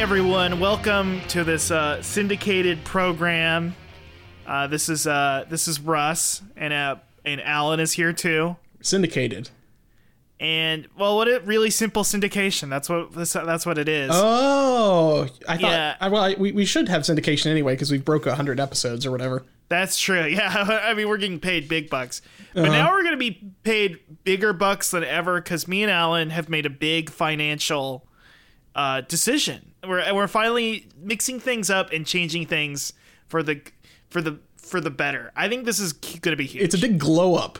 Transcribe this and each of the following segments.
everyone. Welcome to this uh, syndicated program. Uh, this is uh, this is Russ, and uh, and Alan is here too. Syndicated. And well, what a really simple syndication. That's what that's, that's what it is. Oh, I thought. Yeah. I, well, I, we, we should have syndication anyway because we broke hundred episodes or whatever. That's true. Yeah, I mean we're getting paid big bucks, but now we're gonna be paid bigger bucks than ever because me and Alan have made a big financial uh, decision. We're we're finally mixing things up and changing things for the for the for the better. I think this is gonna be huge. It's a big glow up,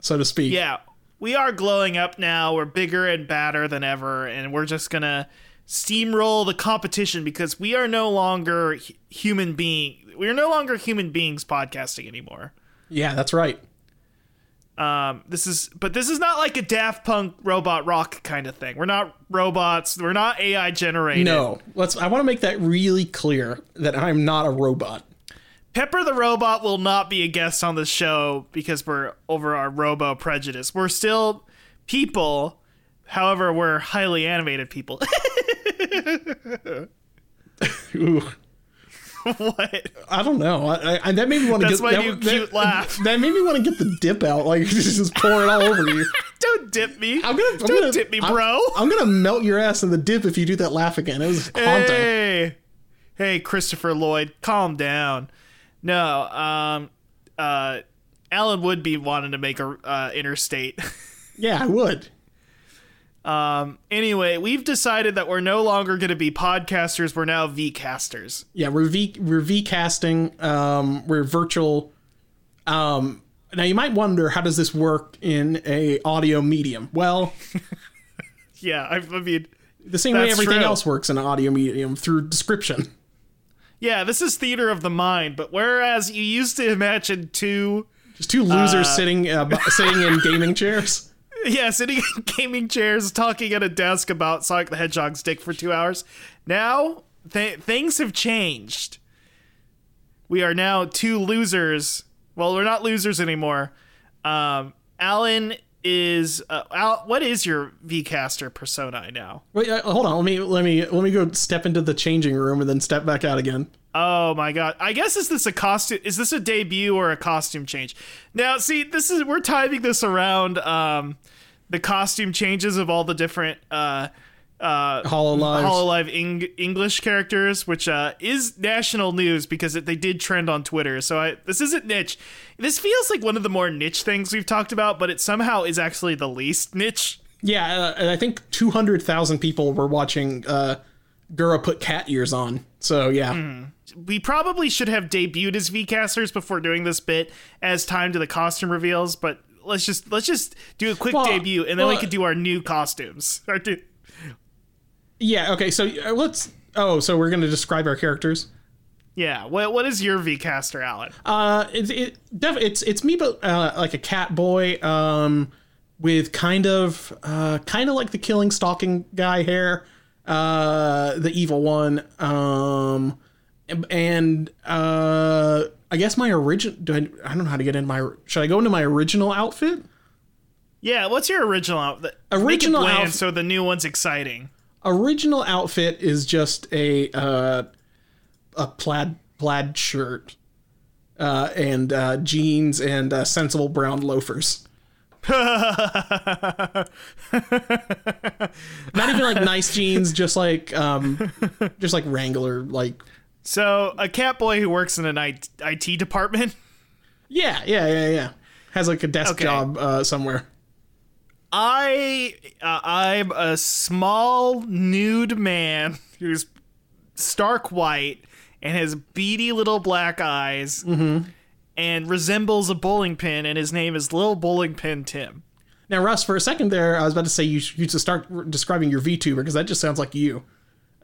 so to speak. yeah, we are glowing up now. We're bigger and badder than ever, and we're just gonna steamroll the competition because we are no longer human being. We are no longer human beings podcasting anymore. Yeah, that's right. Um, this is, but this is not like a Daft Punk robot rock kind of thing. We're not robots. We're not AI generated. No, let's. I want to make that really clear that I'm not a robot. Pepper the robot will not be a guest on the show because we're over our robo prejudice. We're still people. However, we're highly animated people. Ooh, what? I don't know. I, I, that made me want to get my that, new that- cute laugh. That made me want to get the dip out, like just pour it all over you. Don't dip me. I'm gonna. I'm Don't gonna, dip me, I'm- bro. I'm, gonna melt your ass in the dip if you do that laugh again. It was haunting. Hey, hey, Christopher Lloyd, calm down. No, um, uh, Alan would be wanting to make a uh, interstate. Yeah, I would. Um, anyway, we've decided that we're no longer going to be podcasters. We're now VCasters. Yeah, we're v we're v casting. Um, we're virtual. Um, now you might wonder how does this work in a audio medium? Well, Yeah, I, I mean, the same way everything true. else works in an audio medium through description. yeah, this is theater of the mind. But whereas you used to imagine two, Just two losers sitting uh, sitting in gaming chairs. Yeah, sitting in gaming chairs talking at a desk about Sonic the Hedgehog's dick for two hours, now th- things have changed. We are now two losers. Well, we're not losers anymore. Um, Alan is uh, Al- what is your VCaster persona now? Wait, uh, hold on. Let me let me let me go step into the changing room and then step back out again. Oh my god. I guess is this a costume is this a debut or a costume change? Now, see, this is we're timing this around um the costume changes of all the different uh uh Hololive. Hololive Eng- English characters, which uh, is national news because it, they did trend on Twitter. So I, this isn't niche. This feels like one of the more niche things we've talked about, but it somehow is actually the least niche. Yeah, uh, and I think two hundred thousand people were watching uh, Gura put cat ears on. So yeah, Hmm. We probably should have debuted as VCasters before doing this bit as time to the costume reveals, but let's just let's just do a quick Well, debut and then we could do our new costumes. Our new- yeah. Okay, so uh, let's. Oh, so we're gonna describe our characters. yeah, what what is your VCaster, Alan? Uh, it, it def- it's it's me, but uh, like a cat boy, um, with kind of uh, kind of like the killing stalking guy hair, uh, the evil one, um, and uh, I guess my original. Do I, I don't know how to get in my. Should I go into my original outfit? Yeah, what's your original outfit? Original bland outfit- so the new one's exciting. Original outfit is just a uh, a plaid plaid shirt. Uh, and uh, jeans and uh, sensible brown loafers. Not even like nice jeans, just like um, just like Wrangler, like So, a cat boy who works in an IT, IT department. yeah, yeah, yeah, yeah. Has like a desk Okay. job uh, somewhere. I uh, I'm a small nude man who's stark white and has beady little black eyes and resembles a bowling pin and his name is Lil Bowling Pin Tim. Now, Russ, for a second there, I was about to say you should start describing your VTuber because that just sounds like you.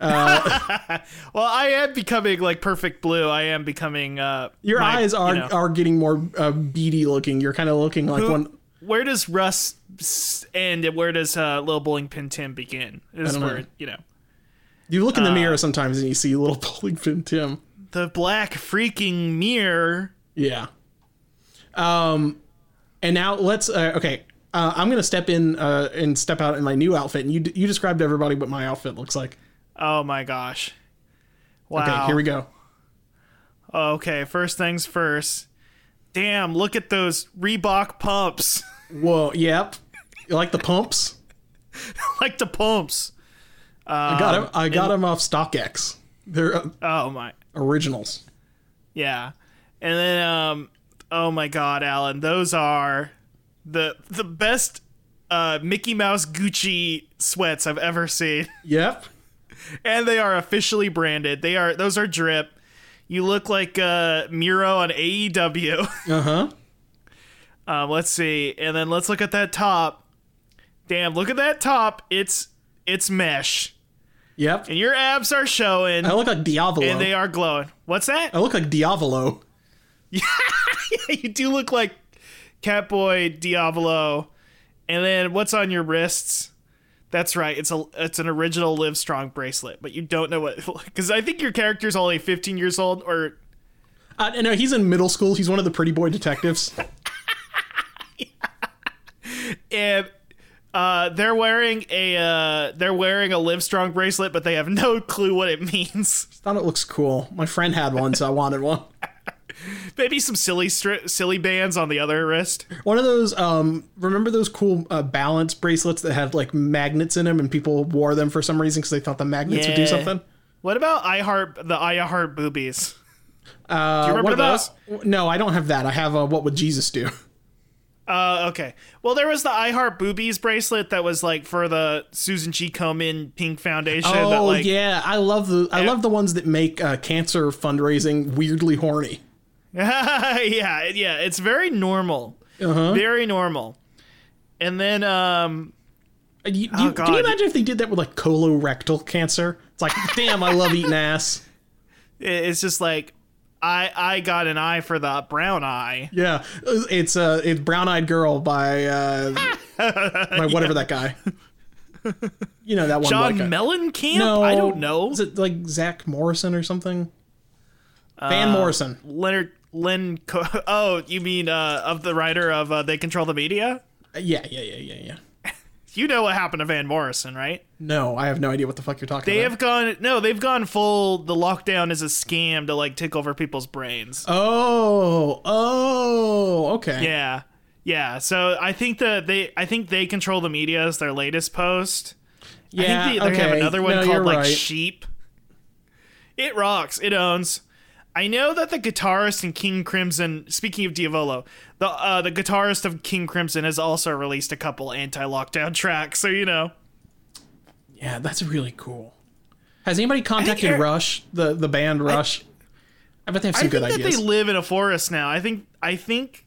Well, I am becoming like perfect blue. I am becoming uh Your my- eyes are you know. are getting more uh, beady looking. You're kind of looking like Who- one. Where does Russ end and where does uh, Lil Bowling Pin Tim begin? Is where, know. you know. You look in the Uh, mirror sometimes and you see little bowling pin Tim. The black freaking mirror. Yeah. Um, and now let's. Uh, okay, uh, I'm gonna step in uh, and step out in my new outfit, and you you described everybody what my outfit looks like. Oh my gosh. Wow. Okay, here we go. Okay, first things first. Damn, look at those Reebok pumps. Whoa, yep. You like the pumps? like the pumps. I got him. I got them off StockX. They're uh, Oh my. originals. Yeah. And then um oh my god, Alan, those are the the best uh Mickey Mouse Gucci sweats I've ever seen. Yep. And they are officially branded. They are those are drip. You look like uh Miro on AEW. Uh huh. um, let's see. And then let's look at that top. Damn, look at that top. It's it's mesh. Yep. And your abs are showing I look like Diavolo. and they are glowing. What's that? I look like Diavolo. Yeah, you do look like Catboy Diavolo. And then what's on your wrists? That's right. It's a it's an original Live Strong bracelet, but you don't know what because I think your character's only 15 years old or Uh, no, he's in middle school. He's one of the pretty boy detectives. and uh, they're wearing a uh, they're wearing a Live Strong bracelet, but they have no clue what it means. Thought it looks cool. My friend had one, so I wanted one. Maybe some silly stri- silly bands on the other wrist. One of those. Um, remember those cool uh, balance bracelets that had like magnets in them, and people wore them for some reason because they thought the magnets would do something. What about I Heart the I Heart boobies? Uh, Do you remember about? No, I don't have that. I have uh, what would Jesus do? Uh, okay. Well, there was the I Heart Boobies bracelet that was like for the Susan G. Komen Pink Foundation. that, Oh like, yeah, I love the I love the ones that make uh, cancer fundraising weirdly horny. yeah, yeah. It's very normal. Uh-huh. Very normal. And then, um, Uh, You, Oh, can you imagine if they did that with like colorectal cancer? It's like, damn, I love eating ass. it's just like I I got an eye for the brown eye. Yeah, it's uh, it's Brown Eyed Girl by uh, by whatever that guy. You know that one. John uh, Mellencamp? no, I don't know. Is it like Zach Morrison or something? Van Morrison. Leonard Len. Co- oh, you mean uh, of the writer of uh, They Control the Media? Uh, Yeah, yeah, yeah, yeah, yeah. You know what happened to Van Morrison, right? No, I have no idea what the fuck you're talking They about. They have gone no, they've gone full. The lockdown is a scam to like take over people's brains. Oh, oh, okay. Yeah, yeah. So I think that they, I think they control the media is their latest post. yeah. I think they, they okay. have another one No, called like right. Sheep. It rocks. It owns. I know that the guitarist in King Crimson. Speaking of Diavolo, the uh, the guitarist of King Crimson has also released a couple anti-lockdown tracks. So you know, Yeah, that's really cool. Has anybody contacted Eric- Rush, the the band Rush? I, bet they have some I good think that ideas. they live in a forest now. I think. I think.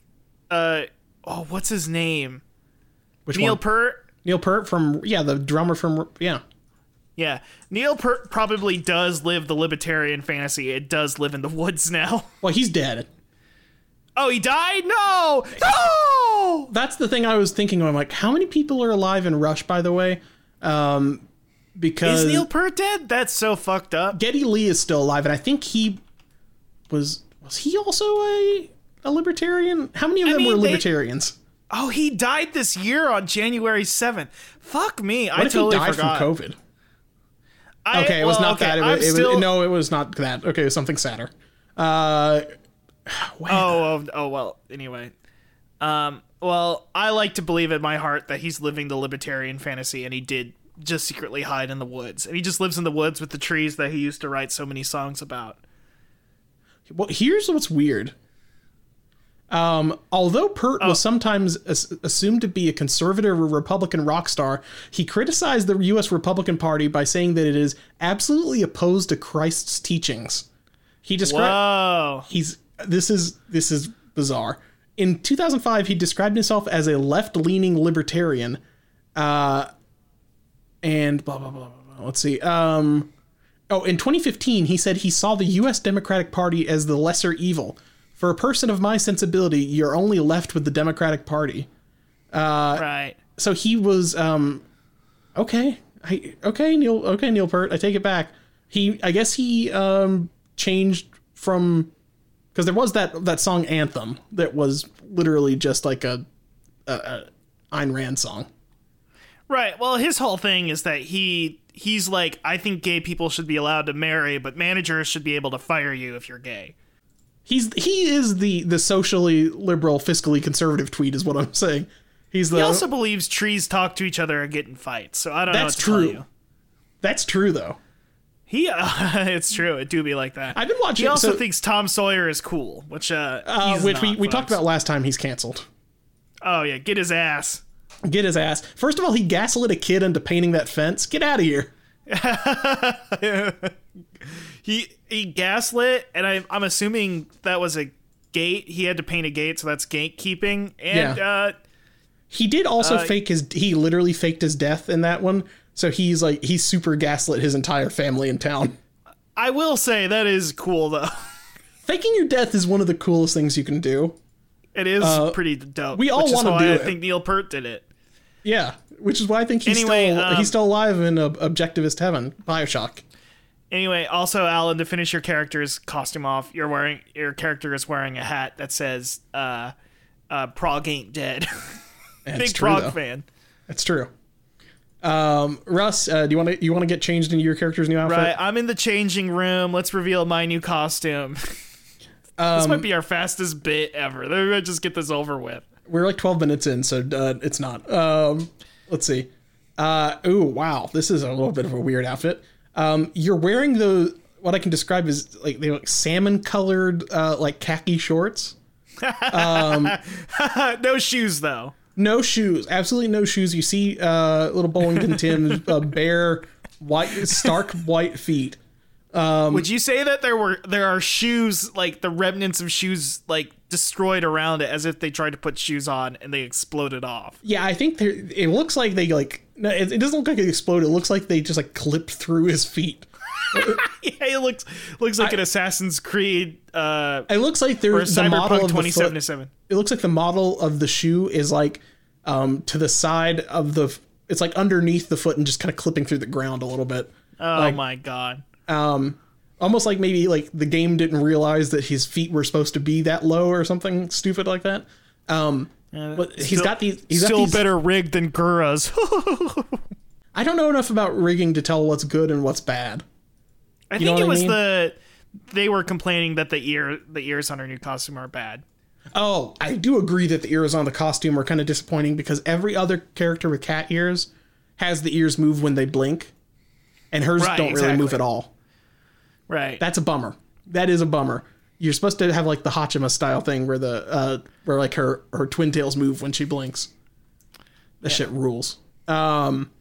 Uh oh, what's his name? Which Neil one? Peart. Neil Peart from yeah, the drummer from yeah. Yeah, Neil Peart probably does live the libertarian fantasy. It does live in the woods now. Well, he's dead. Oh, he died? No, no. That's the thing I was thinking. I'm like, how many people are alive in Rush? By the way, um, because Is Neil Peart dead? That's so fucked up. Geddy Lee is still alive, and I think he was was he also a a libertarian? How many of them mean, were they- libertarians? Oh, he died this year on January 7th. Fuck me. I What if totally he died forgot. from COVID? I- Okay, it was well, not okay, that. It was, it was- still- no, it was not that. Okay, it was something sadder. Uh, Oh, oh, oh, well, anyway. Um, well, I like to believe in my heart that he's living the libertarian fantasy and he did just secretly hide in the woods. And he just lives in the woods with the trees that he used to write so many songs about. Well, here's what's weird. Um, although Peart Oh. was sometimes as- assumed to be a conservative or Republican rock star, he criticized the U.S. Republican Party by saying that it is absolutely opposed to Christ's teachings. He described Whoa. he's this is this is bizarre. In 2005, he described himself as a left-leaning libertarian, uh, and blah blah blah blah. blah. Let's see. Um, oh, in 2015, he said he saw the U.S. Democratic Party as the lesser evil. For a person of my sensibility, you're only left with the Democratic Party. right. So he was um, okay. I, okay, Neil. Okay, Neil Peart. I take it back. He, I guess he um changed from because there was that that song anthem that was literally just like a, a, a Ayn Rand song. Right. Well, his whole thing is that he he's like, I think gay people should be allowed to marry, but managers should be able to fire you if you're gay. He's he is the the socially liberal, fiscally conservative tweet, is what I'm saying. He's the He also believes trees talk to each other and get in fights. So I don't That's know what to true. that's true though. He, uh, it's true. It do be like that. I've been watching. He also so, thinks Tom Sawyer is cool, which uh, uh, which we, not, we talked folks. about last time. He's canceled. Oh yeah, get his ass. Get his ass. First of all, he gaslit a kid into painting that fence. Get out of here. He he gaslit, and I, I'm assuming that was a gate. He had to paint a gate, so that's gatekeeping. And Yeah. uh, He did also Uh, fake his. He literally faked his death in that one. So he's like he's super gaslit his entire family in town. I will say that is cool though. Faking your death is one of the coolest things you can do. It is pretty dope. Uh, we all wanna why do I it. think Neil Peart did it. Yeah, which is why I think he's Anyway, still um, he's still alive in uh, Objectivist Heaven, Bioshock. Anyway, also Alan, to finish your character's costume off, you're wearing your character is wearing a hat that says uh, uh, "Prague ain't dead." That's Big true, Prague though. fan. That's true. Um, Russ, uh, do you want to you want to get changed into your character's new outfit? Right, I'm in the changing room. Let's reveal my new costume. Um, this might be our fastest bit ever. Let me just get this over with. We're like 12 minutes in, so uh, it's not. Um, let's see. Uh, ooh, wow, this is a little bit of a weird outfit. Um, you're wearing the what I can describe as like they like salmon colored uh, like khaki shorts. no shoes though. No shoes, absolutely no shoes. You see uh, little Bowling Pin Tim's uh, bare white, stark white feet. Um, Would you say that there were there are shoes like the remnants of shoes like destroyed around it as if they tried to put shoes on and they exploded off? Yeah, I think. It looks like they like. No, it, it doesn't look like it exploded. It looks like they just like clipped through his feet. yeah, it looks looks like an Assassin's Creed uh It looks like there's the model of the foot. 2077. It looks like the model of the shoe is like um to the side of the. It's like underneath the foot and just kind of clipping through the ground a little bit. Oh my god. Um, almost like maybe like the game didn't realize that his feet were supposed to be that low or something stupid like that. Um, but he's Still- got these. He's got Still these, better rigged than Gura's. I don't know enough about rigging to tell what's good and what's bad. I You think it I was mean? the they were complaining that the ear the ears on her new costume are bad. Oh, I do agree that the ears on the costume are kind of disappointing because every other character with cat ears has the ears move when they blink, and hers Right, don't really move at all. Right. That's a bummer. That is a bummer. You're supposed to have like the Haachama style thing where the uh where like her her twin tails move when she blinks. That shit rules. Um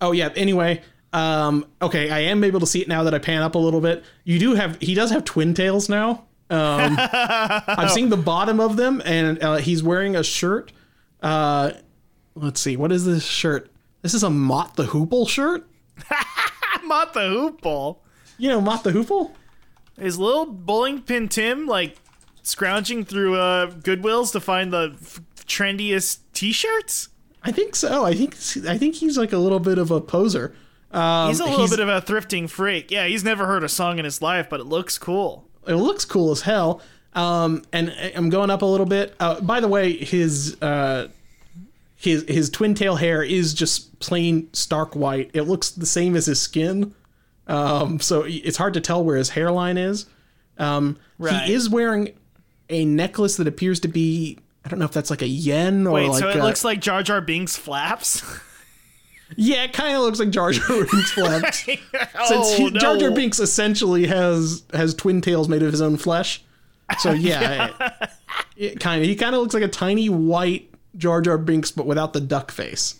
oh yeah, anyway, um okay, I am able to see it now that I pan up a little bit. You do have he does have twin tails now. Um I've seen the bottom of them and uh, he's wearing a shirt. Uh let's see, what is this shirt? This is a Mott the Hoople shirt? Mott the hoop ball. You know Mott the Hoople? Is little bowling pin Tim like scrounging through uh Goodwills to find the f- trendiest T-shirts? I think so. I think I think he's like a little bit of a poser. Um, He's a little bit of a thrifting freak. Yeah, he's never heard a song in his life, but it looks cool. It looks cool as hell. Um, and I'm going up a little bit. Uh, by the way, his uh, his his twin tail hair is just plain stark white. It looks the same as his skin. Um, so it's hard to tell where his hairline is. Um, Right. He is wearing a necklace that appears to be. I don't know if that's like a yen or Wait, like. so it a- looks like Jar Jar Binks flaps? yeah, it kind of looks like Jar Jar Binks flaps. Since oh, he, Jar Jar. Binks essentially has has twin tails made of his own flesh. So yeah, it, it kind of he kind of looks like a tiny white Jar Jar Binks, but without the duck face.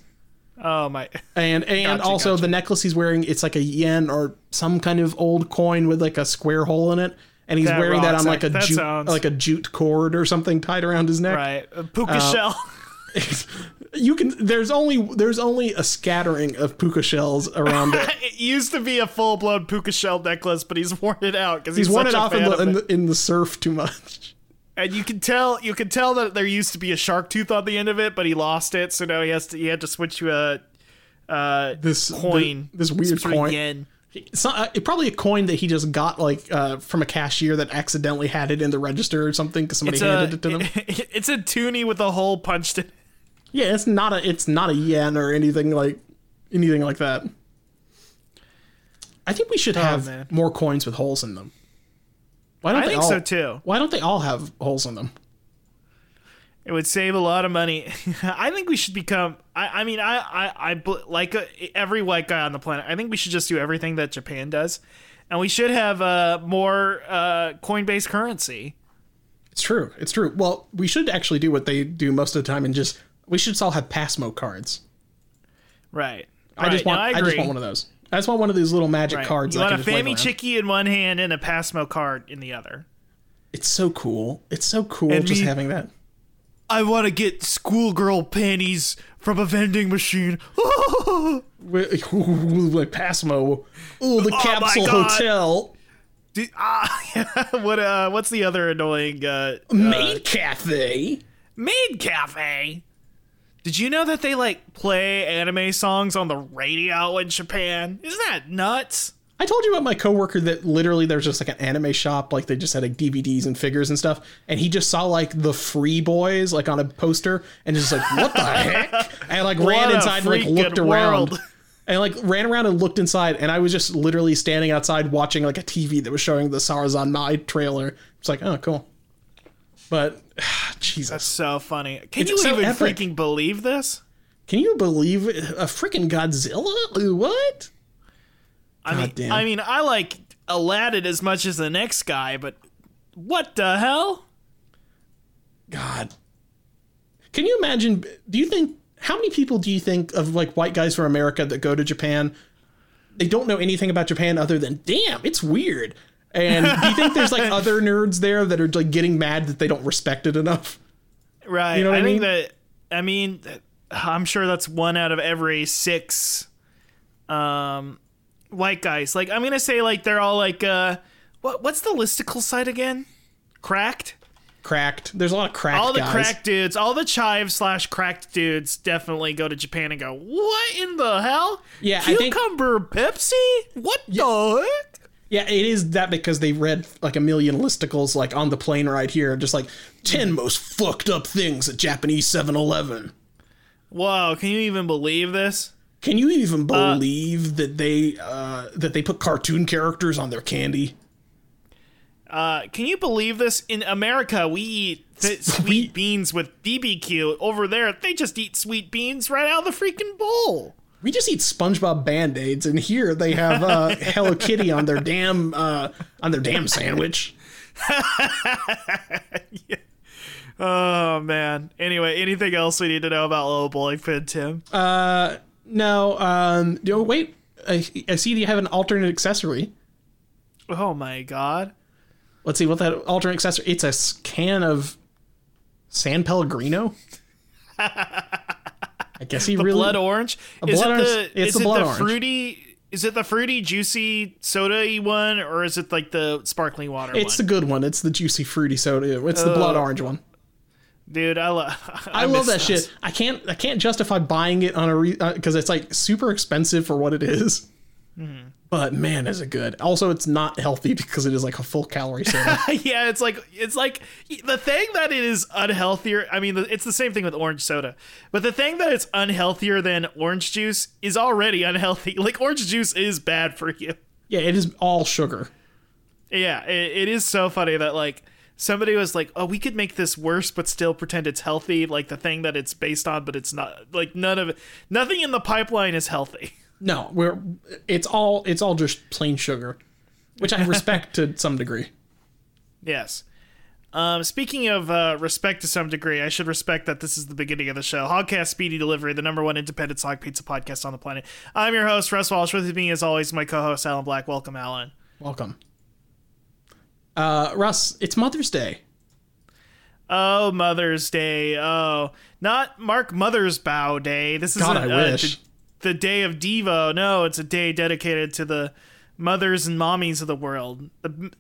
Oh my. And and Gotcha, also gotcha. the necklace he's wearing, it's like a yen or some kind of old coin with like a square hole in it, and he's That wearing that on like a jute, sounds- like a jute cord or something tied around his neck. Right. A puka Uh, shell. You can there's only there's only a scattering of puka shells around it. it used to be a full blown puka shell necklace, but he's worn it out because he's, He's worn it off in the, in the in the surf too much. And you can tell you can tell that there used to be a shark tooth on the end of it, but he lost it, so now he has to he had to switch to a uh This coin. this weird coin. yen. It's not, uh, it probably a coin that he just got like uh, from a cashier that accidentally had it in the register or something because somebody It's handed a it to them. it's a toonie with a hole punched in. It. Yeah, it's not a it's not a yen or anything like anything like that. I think we should have man. more coins with holes in them. Why don't I they think all, so too. Why don't they all have holes in them? It would save a lot of money. I think we should become. I, I mean, I, I, I like uh every white guy on the planet. I think we should just do everything that Japan does, and we should have uh, more uh, coin-based currency. It's true. It's true. Well, we should actually do what they do most of the time and just we should all have PASMO cards. Right. I just want no, I, I, just want one of those. I just want one of these little magic Right. cards. You want a Fami wave Fammy around. Chicky in one hand and a PASMO card in the other. It's so cool. It's so cool And just me- having that. I want to get schoolgirl panties from a vending machine. Like PASMO. Ooh, the Oh capsule hotel. Ah, what? Uh, what's the other annoying uh, uh, Maid cafe. maid cafe? Did you know that they like play anime songs on the radio in Japan? Isn't that nuts? I told you about my coworker that literally there's just like an anime shop, like they just had like DVDs and figures and stuff, and he just saw like the Free Boys like on a poster and just like what the heck? And like ran inside and like looked around. world. And like ran around and looked inside, and I was just literally standing outside watching like a TV that was showing the Sarazanmai trailer. It's like, oh, cool. But Jesus, So funny. Can It's you so even epic. freaking believe this? can you believe a freaking Godzilla? What? I mean, Goddamn. I mean, I like Aladdin as much as the next guy, but what the hell? God. Can you imagine? Do you think how many people do you think of like white guys from America that go to Japan? They don't know anything about Japan other than damn, it's weird. And do you think there's like other nerds there that are like getting mad that they don't respect it enough? Right. You know what I I think mean? that. I mean, I'm sure that's one out of every six um, white guys. Like, I'm gonna say like they're all like, uh, what? What's the listicle site again? Cracked. Cracked. There's a lot of cracked all the guys. cracked dudes, all the chive slash cracked dudes, definitely go to Japan and go, "What in the hell? Yeah, I think- cucumber Pepsi? What the heck?" Yeah, it is that because they read like a million listicles like on the plane ride here, just like 10 most fucked up things at Japanese 7-Eleven. Whoa! Can you even believe this? Can you even believe that they uh, that they put cartoon characters on their candy? Uh, can you believe this? In America, we eat th- sweet beans with BBQ. Over there, they just eat sweet beans right out of the freaking bowl. We just eat SpongeBob band-aids, and here they have uh, Hello Kitty on their damn uh, on their damn sandwich. Oh man. Anyway, anything else we need to know about Little Bowling Pin, Tim? Uh, no, um, no, wait. I, I see you have an alternate accessory. oh my god. Let's see what that alternate accessory. It's a can of San Pellegrino. I guess he really. blood orange. is blood it orange- the it's is the it blood the orange. fruity? Is it the fruity, juicy, soda-y one, or is it like the sparkling water It's the good one. It's the juicy fruity soda. It's the blood Oh. orange one. Dude, I, love. I, love that shit. I can't. I can't justify buying it on a because uh, it's like super expensive for what it is. Mm-hmm. But man, is it good? Also, it's not healthy because it is like a full calorie soda. yeah, it's like it's like the thing that it is unhealthier. I mean, it's the same thing with orange soda, but the thing that it's unhealthier than orange juice is already unhealthy. Like orange juice is bad for you. yeah, it is all sugar. Yeah, it, it is so funny that like somebody was like, "Oh, we could make this worse, but still pretend it's healthy." Like the thing that it's based on, but it's not. Like none of it, nothing in the pipeline is healthy. No, we're it's all it's all just plain sugar, which I respect to some degree. Yes. Um, speaking of uh, respect to some degree, I should respect that this is the beginning of the show. Hogcast Speedy Delivery, the number one independent hog pizza podcast on the planet. I'm your host, Russ Walsh. With me, as always, my co-host, Alan Black. Welcome, Alan. Welcome, uh, Russ. It's Mother's Day. Oh, Mother's Day. Oh, not Mark Mothersbaugh Day. This is God, uh, I wish. the, the day of Devo. No, it's a day dedicated to the mothers and mommies of the world. The,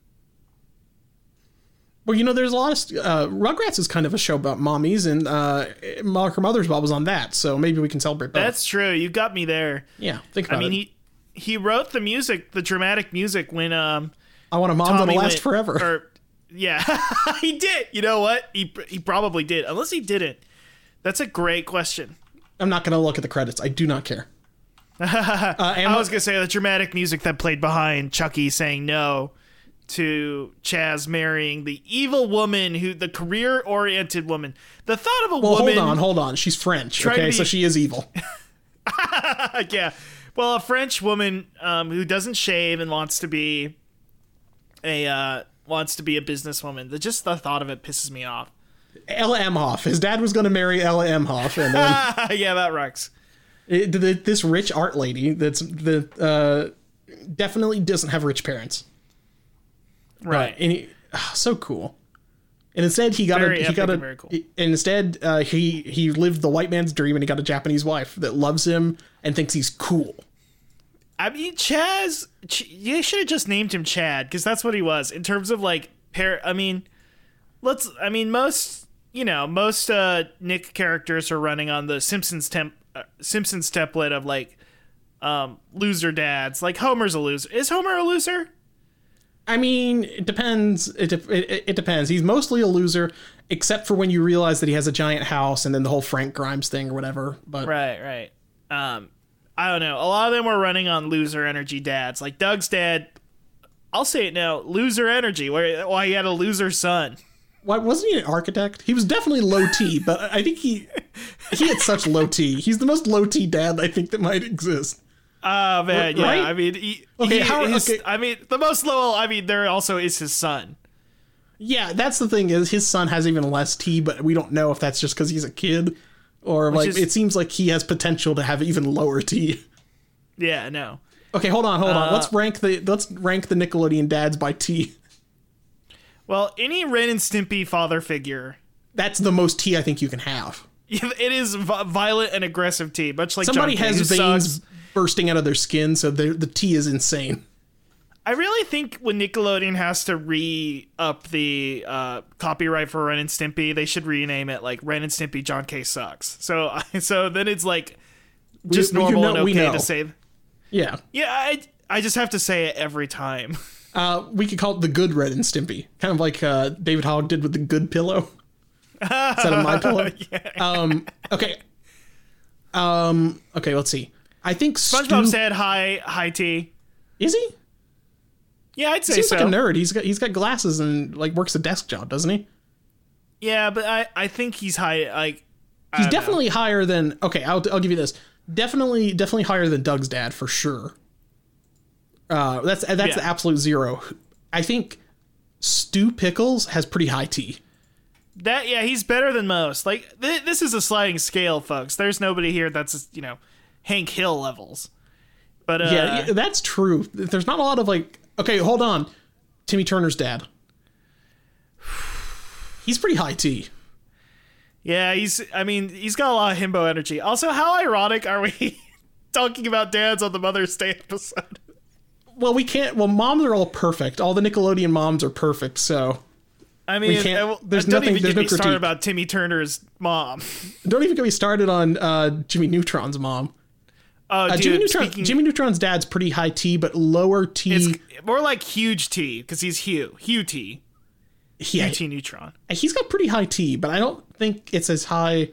Well, you know, there's a lot of uh, Rugrats is kind of a show about mommies, and uh, Mark or Mothersbaugh was on that, so maybe we can celebrate both. that's true. You got me there. yeah, think about I mean, it. he he wrote the music, the dramatic music when um I want a mom Tommy that'll last went- forever. Or yeah, he did. You know what? He he probably did. Unless he didn't. That's a great question. I'm not going to look at the credits. I do not care. uh, I was gonna say the dramatic music that played behind Chucky saying no to Chaz marrying the evil woman who the career oriented woman. The thought of a woman. well, woman hold on, hold on. She's French. Okay, be- so she is evil. yeah. Well, a French woman um, who doesn't shave and wants to be a uh, wants to be a businesswoman. The just the thought of it pisses me off. Ella Emhoff. His dad was going to marry Ella Emhoff, and then yeah, that rocks. it, this rich art lady that's the uh, definitely doesn't have rich parents. Right. and he, ah, so cool. And instead, he got Very a he got a cool. and instead uh, he he lived the white man's dream, and he got a Japanese wife that loves him and thinks he's cool. I mean, Chaz. Ch- you should have just named him Chad because that's what he was in terms of like pair. I mean, let's. I mean, most you know, most uh, Nick characters are running on the Simpsons temp uh, Simpsons template of like um, loser dads. Like Homer's a loser. Is Homer a loser? I mean, it depends. It, de- it it depends. He's mostly a loser, except for when you realize that he has a giant house and then the whole Frank Grimes thing or whatever. But Right, right. Um, I don't know. A lot of them were running on loser energy dads. Like Doug's dad. I'll say it now. Loser energy. Where why he had a loser son. Why wasn't he an architect? He was definitely low T, but I think he he had such low T. He's the most low T dad I think that might exist. Oh man, yeah. I mean, he, Okay, he- how- his- okay. I mean, the most low. I mean, there also is his son. Yeah, that's the thing is his son has even less T, but we don't know if that's just because he's a kid or like is- it seems like he has potential to have even lower T. Yeah, no. Okay, hold on, hold on. Uh, Let's rank the let's rank the Nickelodeon dads by T. Well, any Ren and Stimpy father figure, That's the most tea I think you can have. it is violent and aggressive tea, much like Somebody John has veins sucks. bursting out of their skin, so the tea is insane. I really think when Nickelodeon has to re up the uh, copyright for Ren and Stimpy, they should rename it like Ren and Stimpy John K sucks. So so then it's like just we- normal know- and okay to say. Yeah. Yeah, I I just have to say it every time. Uh, we could call it the good Ren and Stimpy, kind of like uh, David Hogg did with the good pillow instead of my pillow. Um, okay. Um, okay, let's see. I think SpongeBob Stu, said hi hi T. is he? Yeah, I'd say Seems so. like a nerd. He's got he's got glasses and like works a desk job, doesn't he? Yeah, but I I think he's high like I He's don't know. definitely higher than. Okay, I'll I'll give you this. Definitely, definitely higher than Doug's dad for sure. Uh, that's that's Yeah. the absolute zero. I think Stu Pickles has pretty high T. that yeah he's better than most. Like th- this is a sliding scale, folks. There's nobody here that's you know Hank Hill levels. But uh, Yeah, yeah, that's true. There's not a lot of like. Okay, hold on. Timmy Turner's dad. He's pretty high T. Yeah, he's. I mean, he's got a lot of himbo energy. Also, how ironic are we talking about dads on the Mother's Day episode? Well, we can't. Well, moms are all perfect. All the Nickelodeon moms are perfect. So I mean, can't- I there's don't nothing- even there's get no me started about Timmy Turner's mom. don't even get me started on uh, Jimmy Neutron's mom. Oh, Uh, dude, Jimmy Neutron. speaking, Jimmy Neutron's dad's pretty high T, but lower T. it's more like huge T because he's Hugh, Hugh T, yeah, Hugh T Neutron. he's got pretty high T, but I don't think it's as high.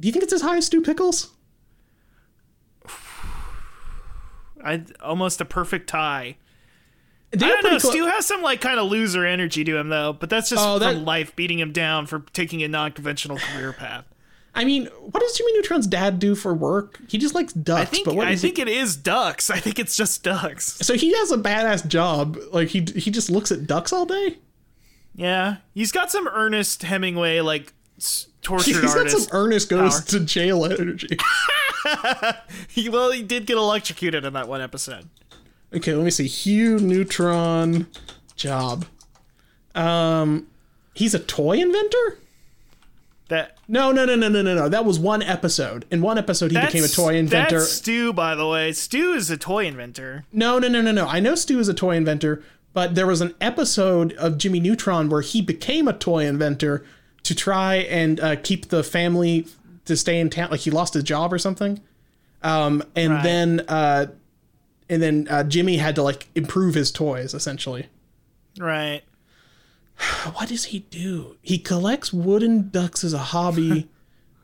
Do you think it's as high as Stu Pickles? I almost a perfect tie. They I don't know. clo- Stu has some like kind of loser energy to him though, but that's just Oh, that- from life beating him down for taking a non-conventional career path. I mean, what does Jimmy Neutron's dad do for work? He just likes ducks. I think but what I he- think it is ducks. I think it's just ducks. so he has a badass job. Like he he just looks at ducks all day. Yeah, he's got some Ernest Hemingway like tortured He's got some Ernest goes power. to jail energy. he, well, he did get electrocuted in that one episode. okay, let me see. Hugh Neutron job. Um, he's a toy inventor. That No, no, no, no, no, no, no. That was one episode. In one episode, he became a toy inventor. That's Stu, by the way. Stu is a toy inventor. No, no, no, no, no. I know Stu is a toy inventor, but there was an episode of Jimmy Neutron where he became a toy inventor to try and uh, keep the family to stay in town. Like he lost his job or something. Um, and Right. then, uh, and then uh, Jimmy had to like improve his toys essentially. Right. What does he do? He collects wooden ducks as a hobby.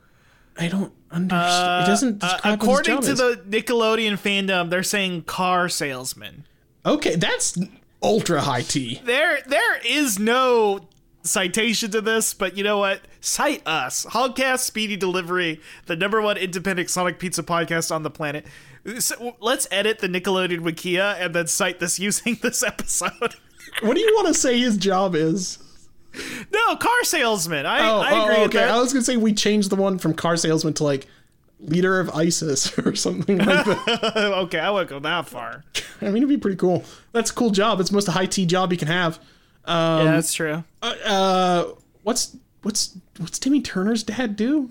I don't understand. it doesn't Uh, describe what his according to is. the Nickelodeon fandom, they're saying car salesman. Okay, that's ultra high T. There, there is no citation to this, but you know what? Cite us, Hogcast Speedy Delivery, the number one independent Sonic Pizza podcast on the planet. So, let's edit the Nickelodeon Wikia and then cite this using this episode. What do you want to say his job is? no, car salesman. I, Oh, I oh, agree with okay. I was gonna say we changed the one from car salesman to like leader of ISIS or something like that. okay, I wouldn't go that far. I mean, it'd be pretty cool. That's a cool job. It's the most high T job you can have. Yeah, that's true. Uh, uh, what's what's what's Timmy Turner's dad do?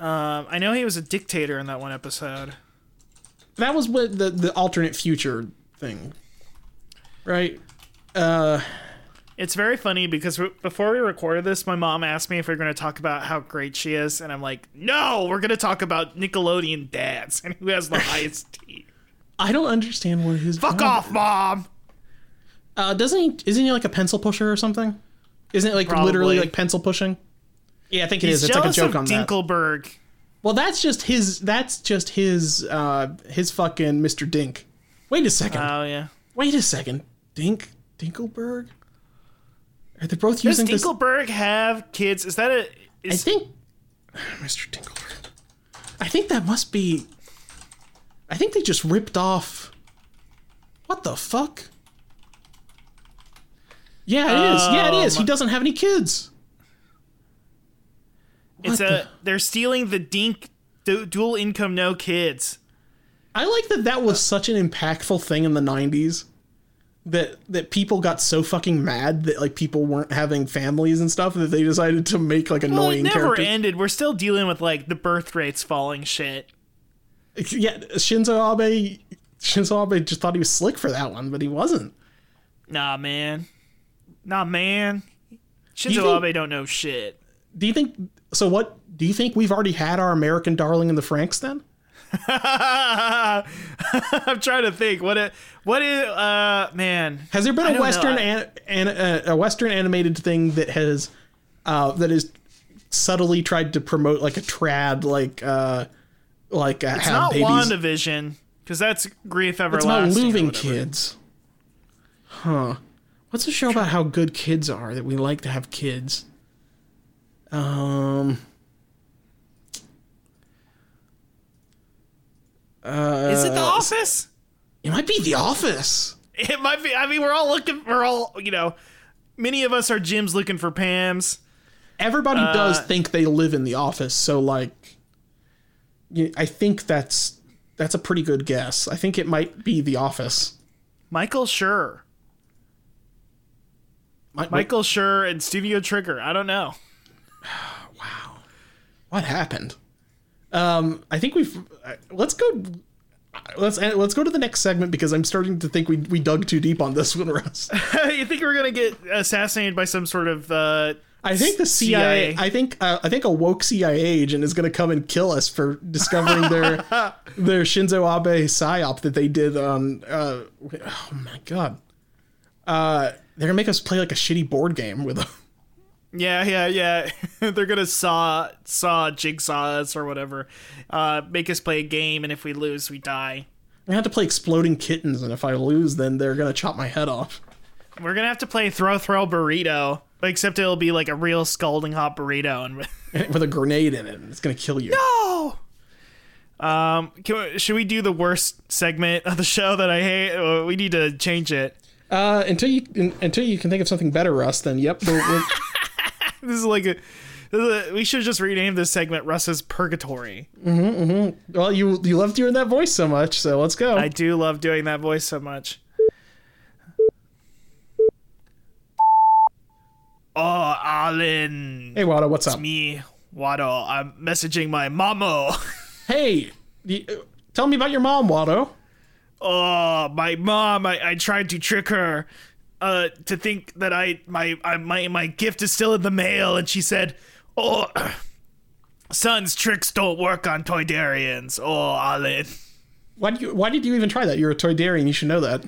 Um, I know he was a dictator in that one episode. That was what the the alternate future thing, right? Uh, It's very funny because before we recorded this, my mom asked me if we are going to talk about how great she is, and I'm like, no, we're going to talk about Nickelodeon dads and who has the highest teeth. I don't understand what his Fuck off, mom. Uh, doesn't he? Isn't he like a pencil pusher or something? Isn't it like Probably. literally like pencil pushing? Yeah, I think it is. He's It's like a joke on that. Well, that's just his. That's just his. Uh, his fucking Mr. Dink. Wait a second. Oh yeah. Wait a second. Dink Dinkelberg. Are they both Does using this? Dinkelberg have kids? Is that a? I Is, think. Mr. Dinkelberg. I think that must be. I think they just ripped off. What the fuck? Yeah, it is. Yeah, it is. He Um, doesn't have any kids. it's what a. the- They're stealing the Dink du- dual income no kids. I like that that was such an impactful thing in the 90s that that people got so fucking mad that like people weren't having families and stuff that they decided to make like Well, it annoying never characters. ended. We're still dealing with like the birth rates falling shit. Yeah, Shinzo Abe Shinzo Abe just thought he was slick for that one, but he wasn't. Nah, man. Nah, man. Shinzo think- Abe don't know shit. Do you think so what do you think we've already had our American darling in the Franxx then? I'm trying to think. What it? What is? Uh, man. Has there been I a western an, an, uh, a western animated thing that has uh that is subtly tried to promote like a trad like uh like uh, It's not babies WandaVision because that's grief everlasting. It's about moving kids. Huh. What's a show about how good kids are that we like to have kids? Um. Uh, Is it The Office? it might be The Office. It might be. I mean, we're all looking. We're all you know. Many of us are Jims looking for Pams. Everybody does Uh, think they live in The Office, so like, I think that's that's a pretty good guess. I think it might be The Office. Michael Schur. Mi- Michael Schur and Studio Trigger. I don't know. Wow, what happened? Um, I think we've. uh, Let's go. Let's let's go to the next segment because I'm starting to think we we dug too deep on this one, Russ. you think we're gonna get assassinated by some sort of? Uh, I think the CIA. CIA. I think uh, I think a woke CIA agent is going to come and kill us for discovering their their Shinzo Abe psyop that they did on. Uh, oh my god. Uh, they're gonna make us play like a shitty board game with them. yeah, yeah, yeah. They're gonna saw saw jigsaw us or whatever. Uh, make us play a game, and if we lose, we die. I have to play exploding kittens, and if I lose, then they're gonna chop my head off. We're gonna have to play throw throw burrito, except it'll be like a real scalding hot burrito. And with a grenade in it. and It's gonna kill you. no. Um, we, should we do the worst segment of the show that I hate? Uh, We need to change it. Uh, until you until you can think of something better, Russ. Then yep. We're, we're, This is like a. is a- we should just rename this segment Russ's Purgatory. well, you you love doing that voice so much, so let's go. I do love doing that voice so much. Oh, Alan. hey, Wada, what's up? It's me, Watto. I'm messaging my mamo. Hey, tell me about your mom, Watto. Oh, my mom. I, I tried to trick her uh, to think that I my, I my my gift is still in the mail, and she said, "Oh, son's tricks don't work on Toydarians." Oh, Alan. Why did you Why did you even try that? You're a Toydarian. You should know that.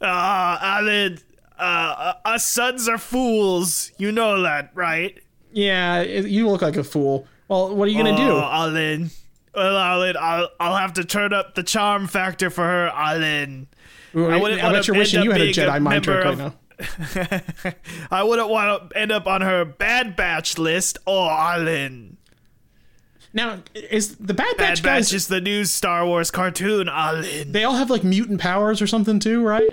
Ah, Alan. Uh, us sons are fools. You know that, right? Yeah, you look like a fool. Well, what are you gonna Oh, do? Alin. Well, Alan, I'll, I'll have to turn up the charm factor for her, Alan. I, wouldn't I bet you're wishing you had a being a Jedi mind trick right now. I wouldn't want to end up on her Bad Batch list. Oh, Alan. Now, is the Bad Bad Batch guys? Batch is the new Star Wars cartoon, Alan. they all have like mutant powers or something too, right?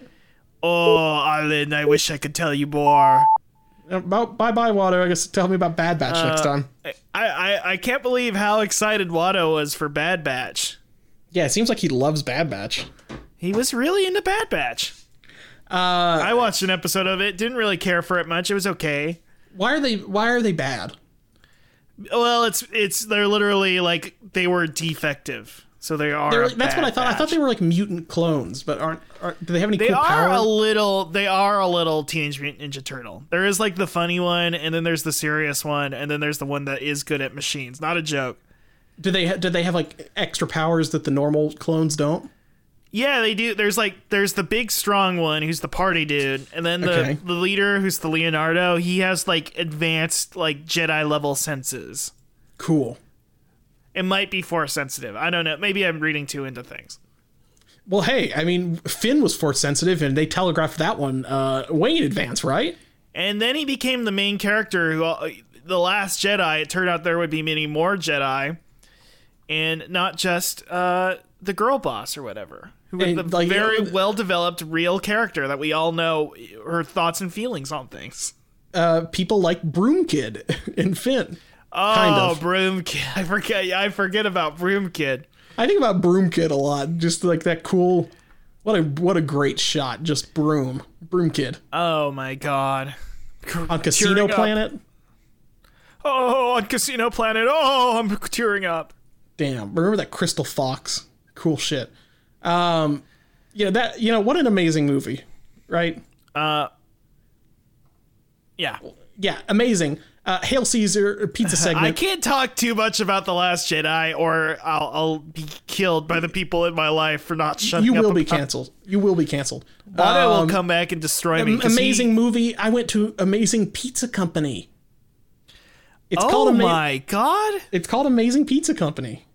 Oh, Alan, I wish I could tell you more. About bye bye water. I guess tell me about Bad Batch Uh, next time. I, I, I can't believe how excited Watto was for Bad Batch. Yeah, it seems like he loves Bad Batch. He was really into Bad Batch. Uh, I watched an episode of it, didn't really care for it much. It was okay. why are they? Why are they bad? Well, it's it's they're literally like they were defective, so they are. They're, a that's what I Bad thought. I thought they were like mutant clones, but aren't? Are, do they have any They cool are power? a little. They are a little Teenage Mutant Ninja Turtle. There is like the funny one, and then there's the serious one, and then there's the one that is good at machines. Not a joke. do they? Ha- do they have like extra powers that the normal clones don't? Yeah, they do. There's like there's the big strong one who's the party dude, and then the Okay. the leader who's the Leonardo. He has like advanced like Jedi level senses. Cool. It might be force sensitive. I don't know. Maybe I'm reading too into things. Well, hey, I mean, Finn was force sensitive, and they telegraphed that one uh, way in advance, right? And then he became the main character who, uh, the last Jedi. It turned out there would be many more Jedi, and not just uh, the girl boss or whatever, who was the like, very you know, well developed real character that we all know her thoughts and feelings on things. Uh, people like Broom Kid and Finn. Oh, Kind of. Broom Kid! I forget. I forget about Broom Kid. I think about Broom Kid a lot. Just like that cool. What a what a great shot. Just Broom, Broom Kid Oh my God! on Casino Tearing up. Planet. Oh, on Casino Planet. Oh, I'm tearing up. Damn, remember that Crystal Fox? Cool shit. Um, yeah, that you know what an amazing movie, right? Uh, yeah. Yeah, amazing. Uh, Hail Caesar pizza segment. I can't talk too much about The Last Jedi, or I'll, I'll be killed by the people in my life for not shutting You up. will be about- canceled. You will be canceled. Watto Um, will come back and destroy me. 'cause he- amazing movie. I went to Amazing Pizza Company. It's oh called Ama- my god! It's called Amazing Pizza Company.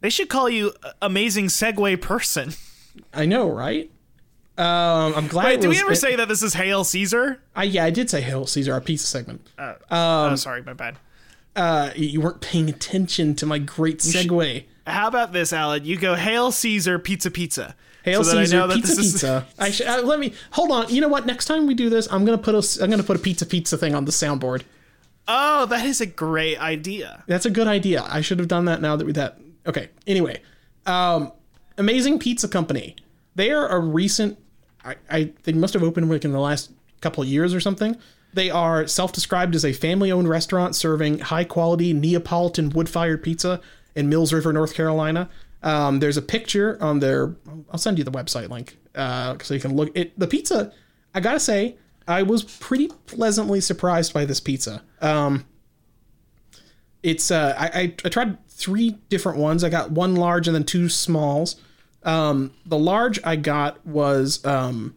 They should call you Amazing Segway Person. I know, right? Um, I'm glad. Wait, it do we ever it- say that this is Hail Caesar? I yeah, I did say Hail Caesar, our pizza segment. oh, sorry, my bad. Uh, you weren't paying attention to my great segue. How about this, Alan? You go Hail Caesar Pizza Pizza. Hail so that I Caesar, know that pizza, pizza. I should, uh, let me hold on. You know what? Next time we do this, I'm gonna put a I'm gonna put a pizza pizza thing on the soundboard. Oh, that is a great idea. That's a good idea. I should have done that now that we that. Okay. Anyway, um, Amazing Pizza Company. They are a recent. I, I they must have opened like in the last couple years or something. They are self-described as a family-owned restaurant serving high-quality Neapolitan wood-fired pizza in Mills River, North Carolina. Um, there's a picture on their. I'll send you the website link uh, so you can look. It the pizza. I gotta say, I was pretty pleasantly surprised by this pizza. Um, it's uh, I, I I tried three different ones. I got one large and then two smalls. Um, the large I got was um,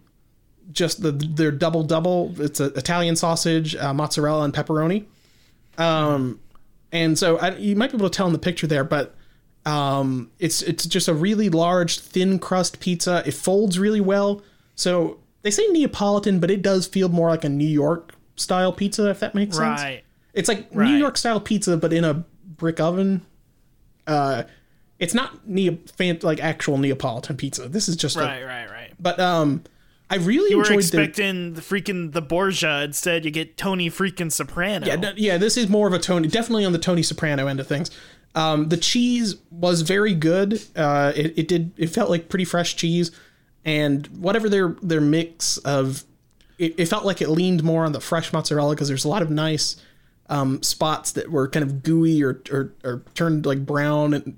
just the their double double. It's a Italian sausage, uh, mozzarella, and pepperoni. Um, and so I, you might be able to tell in the picture there, but um, it's it's just a really large thin crust pizza. It folds really well. So they say Neapolitan, but it does feel more like a New York style pizza, if that makes sense. Right. It's like Right. New York style pizza, but in a brick oven. Uh, it's not Neo, fan, like actual Neapolitan pizza. This is just a, Right, right, right. but um, I really You were enjoyed the expecting the freaking the Borgia. Instead, you get Tony freaking Soprano. yeah, no- yeah. This is more of a Tony, definitely on the Tony Soprano end of things. Um, the cheese was very good. Uh, it, it did it felt like pretty fresh cheese, and whatever their their mix of, it, it felt like it leaned more on the fresh mozzarella because there's a lot of nice um, spots that were kind of gooey or, or or turned like brown and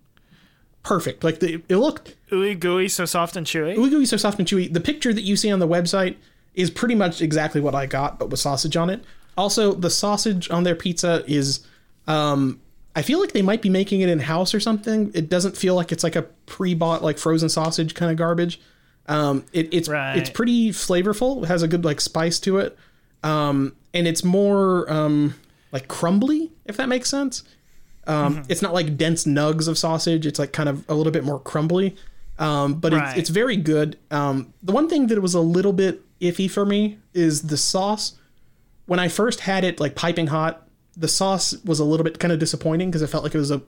perfect. Like the, it looked Ooey gooey, so soft and chewy. ooey gooey so soft and chewy. The picture that you see on the website is pretty much exactly what I got, but with sausage on it. Also, the sausage on their pizza is, um, I feel like they might be making it in house or something. It doesn't feel like it's like a pre-bought like frozen sausage kind of garbage. Um, it, it's Right. it's pretty flavorful. It has a good like spice to it, um, and it's more um, like crumbly if that makes sense. Um, It's not like dense nugs of sausage. It's like kind of a little bit more crumbly. Um, but Right. it's, it's very good. Um, the one thing that was a little bit iffy for me is the sauce. When I first had it like piping hot, the sauce was a little bit kind of disappointing because it felt like it was a.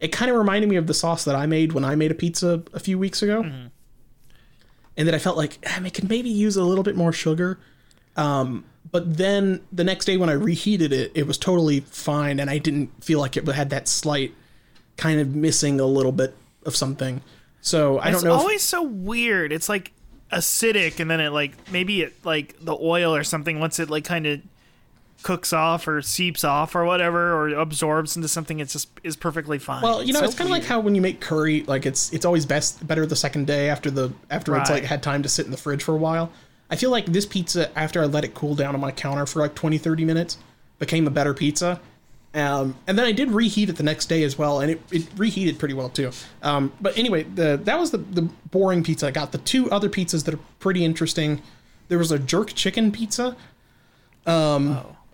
It kind of reminded me of the sauce that I made when I made a pizza a few weeks ago, and that I felt like "Ah, I could maybe use a little bit more sugar. Um, but then the next day when I reheated it, it was totally fine, and I didn't feel like it had that slight kind of missing a little bit of something. So I It's don't know. It's always so weird. It's like acidic, and then it like maybe it like the oil or something once it like kind of cooks off or seeps off or whatever or absorbs into something. It's just is perfectly fine. Well, you know, so it's kind of like how when you make curry, like it's it's always best better the second day after the after it's like had time to sit in the fridge for a while. I feel like this pizza after I let it cool down on my counter for like 20 30 minutes became a better pizza. Um, and then I did reheat it the next day as well, and it, it reheated pretty well too. Um, but anyway, the that was the the boring pizza I got. The two other pizzas that are pretty interesting. There was a jerk chicken pizza,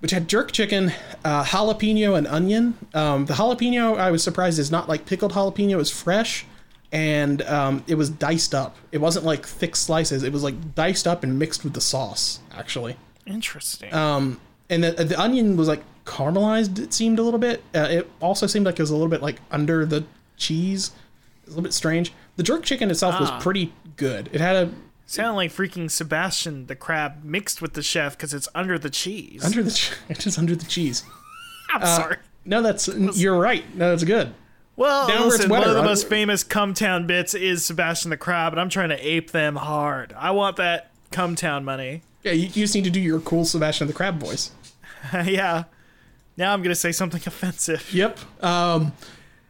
which had jerk chicken, uh, jalapeno, and onion. Um, the jalapeno, I was surprised, is not like pickled jalapeno; it's fresh, and um, it was diced up. It wasn't like thick slices; it was like diced up and mixed with the sauce, actually. interesting. Um, and the, the onion was like caramelized. It seemed a little bit. Uh, it also seemed like it was a little bit like under the cheese. It was a little bit strange. The jerk chicken itself Ah. was pretty good. It had a Sound like freaking Sebastian the crab mixed with the chef because it's under the cheese. under the it is under the cheese. I'm sorry. No, that's you're right. No, that's good. Well, down where it's listen, one of the most famous Cum Town bits is Sebastian the Crab, and I'm trying to ape them hard. I want that Cum Town money. Yeah, you, you just need to do your cool Sebastian the Crab voice. yeah. Now I'm gonna say something offensive. Yep. Um,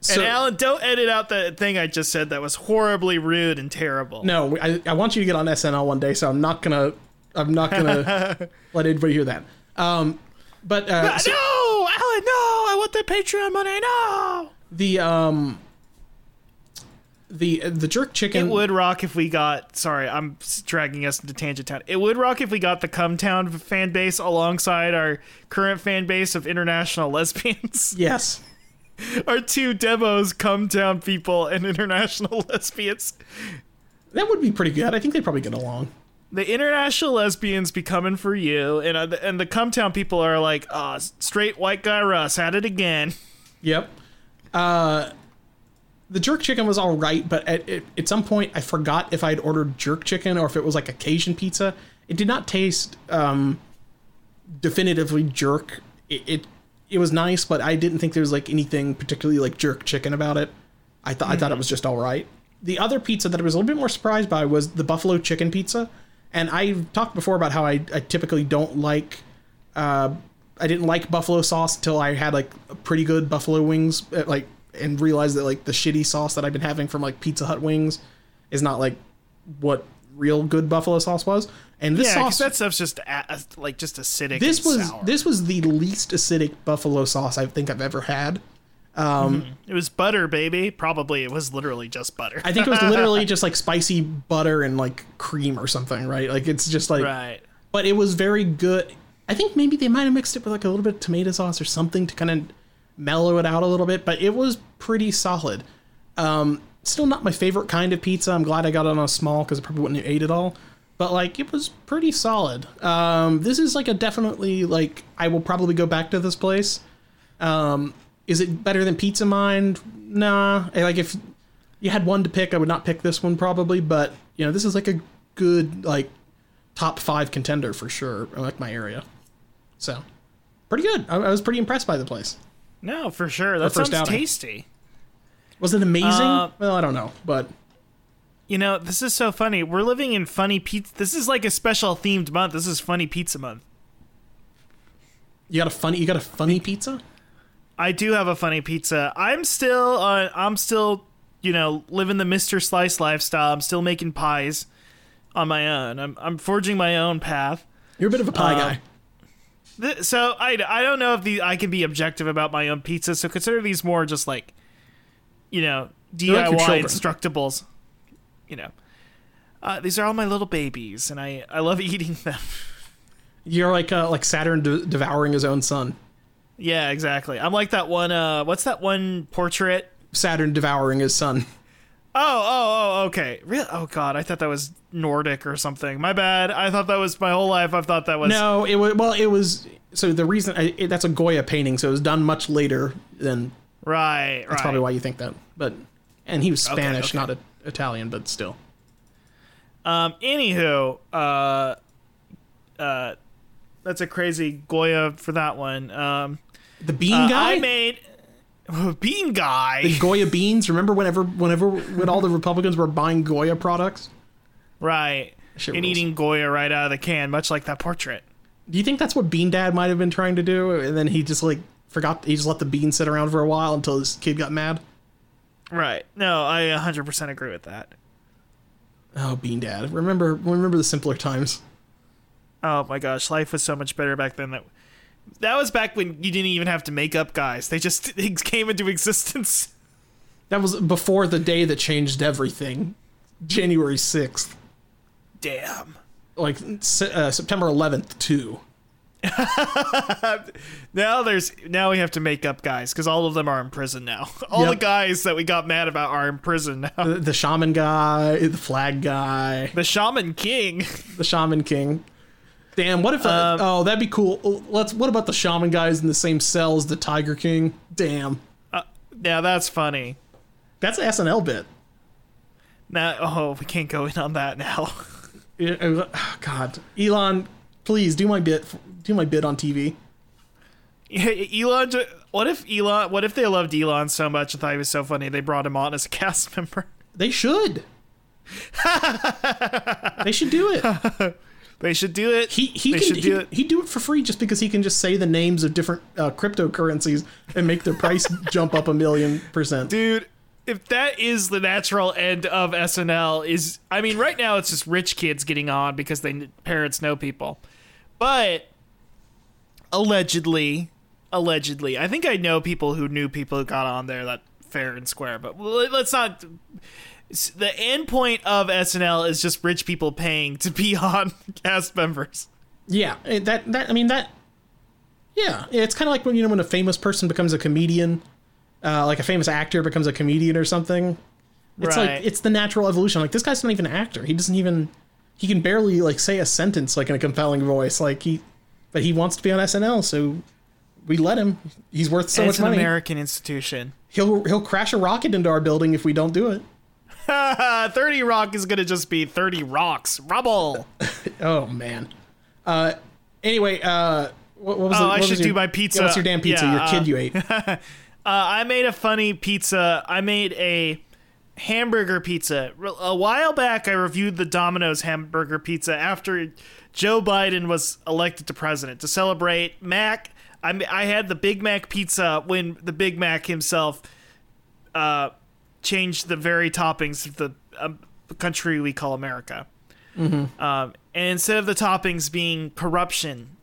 so, and Alan, don't edit out the thing I just said that was horribly rude and terrible. no, I, I want you to get on SNL one day, so I'm not gonna I'm not gonna let anybody hear that. Um, but uh, so no, Alan, no! I want the Patreon money. No. The um the the jerk chicken It would rock if we got. Sorry, I'm dragging us into Tangent Town. It would rock if we got the Cum Town fan base alongside our current fan base of international lesbians. yes. our two demos, Cum Town people and international lesbians. That would be pretty good. I think they'd probably get along. The international lesbians be coming for you, and uh, the, and the Cum Town people are like, ah, straight white guy Russ at it again. Yep. Uh, the jerk chicken was all right, but at, at, at some point I forgot if I'd ordered jerk chicken or if it was like a Cajun pizza. It did not taste um, definitively jerk. It, it it was nice, but I didn't think there was like anything particularly like jerk chicken about it. I thought I thought it was just all right. The other pizza that I was a little bit more surprised by was the buffalo chicken pizza, and I've talked before about how I, I typically don't like uh, I didn't like buffalo sauce until I had like pretty good buffalo wings, uh, like, and realized that like the shitty sauce that I've been having from like Pizza Hut wings is not like what real good buffalo sauce was. And this Yeah, sauce, that stuff's just a, like just acidic. this was sour. this was the least acidic buffalo sauce I think I've ever had. It was butter, baby. Probably it was literally just butter. I think it was literally just like spicy butter and like cream or something, right? Like it's just like, right. but it was very good. I think maybe they might have mixed it with like a little bit of tomato sauce or something to kind of mellow it out a little bit, but it was pretty solid. Um, still not my favorite kind of pizza. I'm glad I got it on a small because I probably wouldn't have ate it all. But like it was pretty solid. Um, this is like a definitely like I will probably go back to this place. Um, is it better than Pizza Mind? Nah. Like if you had one to pick, I would not pick this one probably. But you know, this is like a good like top five contender for sure. Like my area, so pretty good. I, I was pretty impressed by the place. No, for sure. That first sounds outing. tasty. Was it amazing? Uh, well, I don't know, but You know, this is so funny. We're living in funny pizza. This is like a special themed month. This is funny pizza month. you got a funny you got a funny pizza. I do have a funny pizza. I'm still uh, I'm still, you know, living the Mr. Slice lifestyle. I'm still making pies on my own. I'm I'm forging my own path. You're a bit of a pie Uh, guy. Th- So I, I don't know if the I can be objective about my own pizza. So consider these more just like, you know, like DIY children. instructables. You know, uh, these are all my little babies, and I I love eating them. You're like uh, like Saturn de- devouring his own son. Yeah, exactly. I'm like that one. Uh, what's that one portrait? Saturn devouring his son. Oh, oh, oh, okay. Real? Oh God, I thought that was Nordic or something. My bad. I thought that was my whole life. I've thought that was. No, it was well. It was so the reason I, it, that's a Goya painting, so it was done much later than Right, right. that's probably why you think that. But and he was Spanish, okay. not a, Italian, but still. Um. Anywho, uh, uh, that's a crazy Goya for that one. Um. The bean uh, guy, I made bean guy. the Goya beans. Remember whenever, whenever, when all the Republicans were buying Goya products. right. Shit And rules. eating Goya right out of the can, much like that portrait. Do you think that's what Bean Dad might have been trying to do, and then he just like forgot? He just let the bean sit around for a while until his kid got mad. Right. No, I 100% agree with that. Oh, Bean Dad! Remember, remember the simpler times. Oh my gosh, life was so much better back then. That that was back when you didn't even have to make up guys; they just they came into existence. That was before the day that changed everything, January sixth, Damn. like uh, September eleventh too. Now there's now we have to make up guys because all of them are in prison now. All Yep. the guys that we got mad about are in prison now. The, the shaman guy, the flag guy, The Shaman King. the shaman king. Damn, what if? Uh, Um, oh, that'd be cool. Oh, Let's. What about the shaman guys in the same cell as the Tiger King? Damn, Yeah, that's funny. that's an SNL bit. Now, oh, we can't go in on that now. Uh, oh, God, Elon, please do my bit. Do my bit on TV. Elon, what if Elon? What if they loved Elon so much and thought he was so funny they brought him on as a cast member? They should. they should do it. They should do it. He he they can should he, do it. he'd do it for free just because he can just say the names of different uh, cryptocurrencies and make their price jump up a million percent. dude if that is the natural end of snl is i mean right now it's just rich kids getting on because they parents know people but allegedly allegedly i think i know people who knew people who got on there that fair and square but let's not the end point of snl is just rich people paying to be on cast members Yeah, eh, that that I mean that. Yeah, it's kind of like when you know when a famous person becomes a comedian, uh, like a famous actor becomes a comedian or something. It's Right. like it's the natural evolution. Like this guy's not even an actor. He doesn't even he can barely like say a sentence like in a compelling voice. Like he, but he wants to be on SNL, so we let him. He's worth so And much it's an money. american institution He'll he'll crash a rocket into our building if we don't do it. 30 rock is gonna just be 30 rocks rubble Oh man. Uh, anyway, uh, what, what was Oh, the, I what was should your- do my pizza. Yeah, what's your damn pizza? Yeah, your uh, kid you ate. Uh, I made a funny pizza. I made a hamburger pizza. A while back, I reviewed the Domino's hamburger pizza after Joe Biden was elected to president to celebrate Mac. I, I had the Big Mac pizza when the Big Mac himself uh, changed the very toppings of the um, country we call America. Um, and instead of the toppings being corruption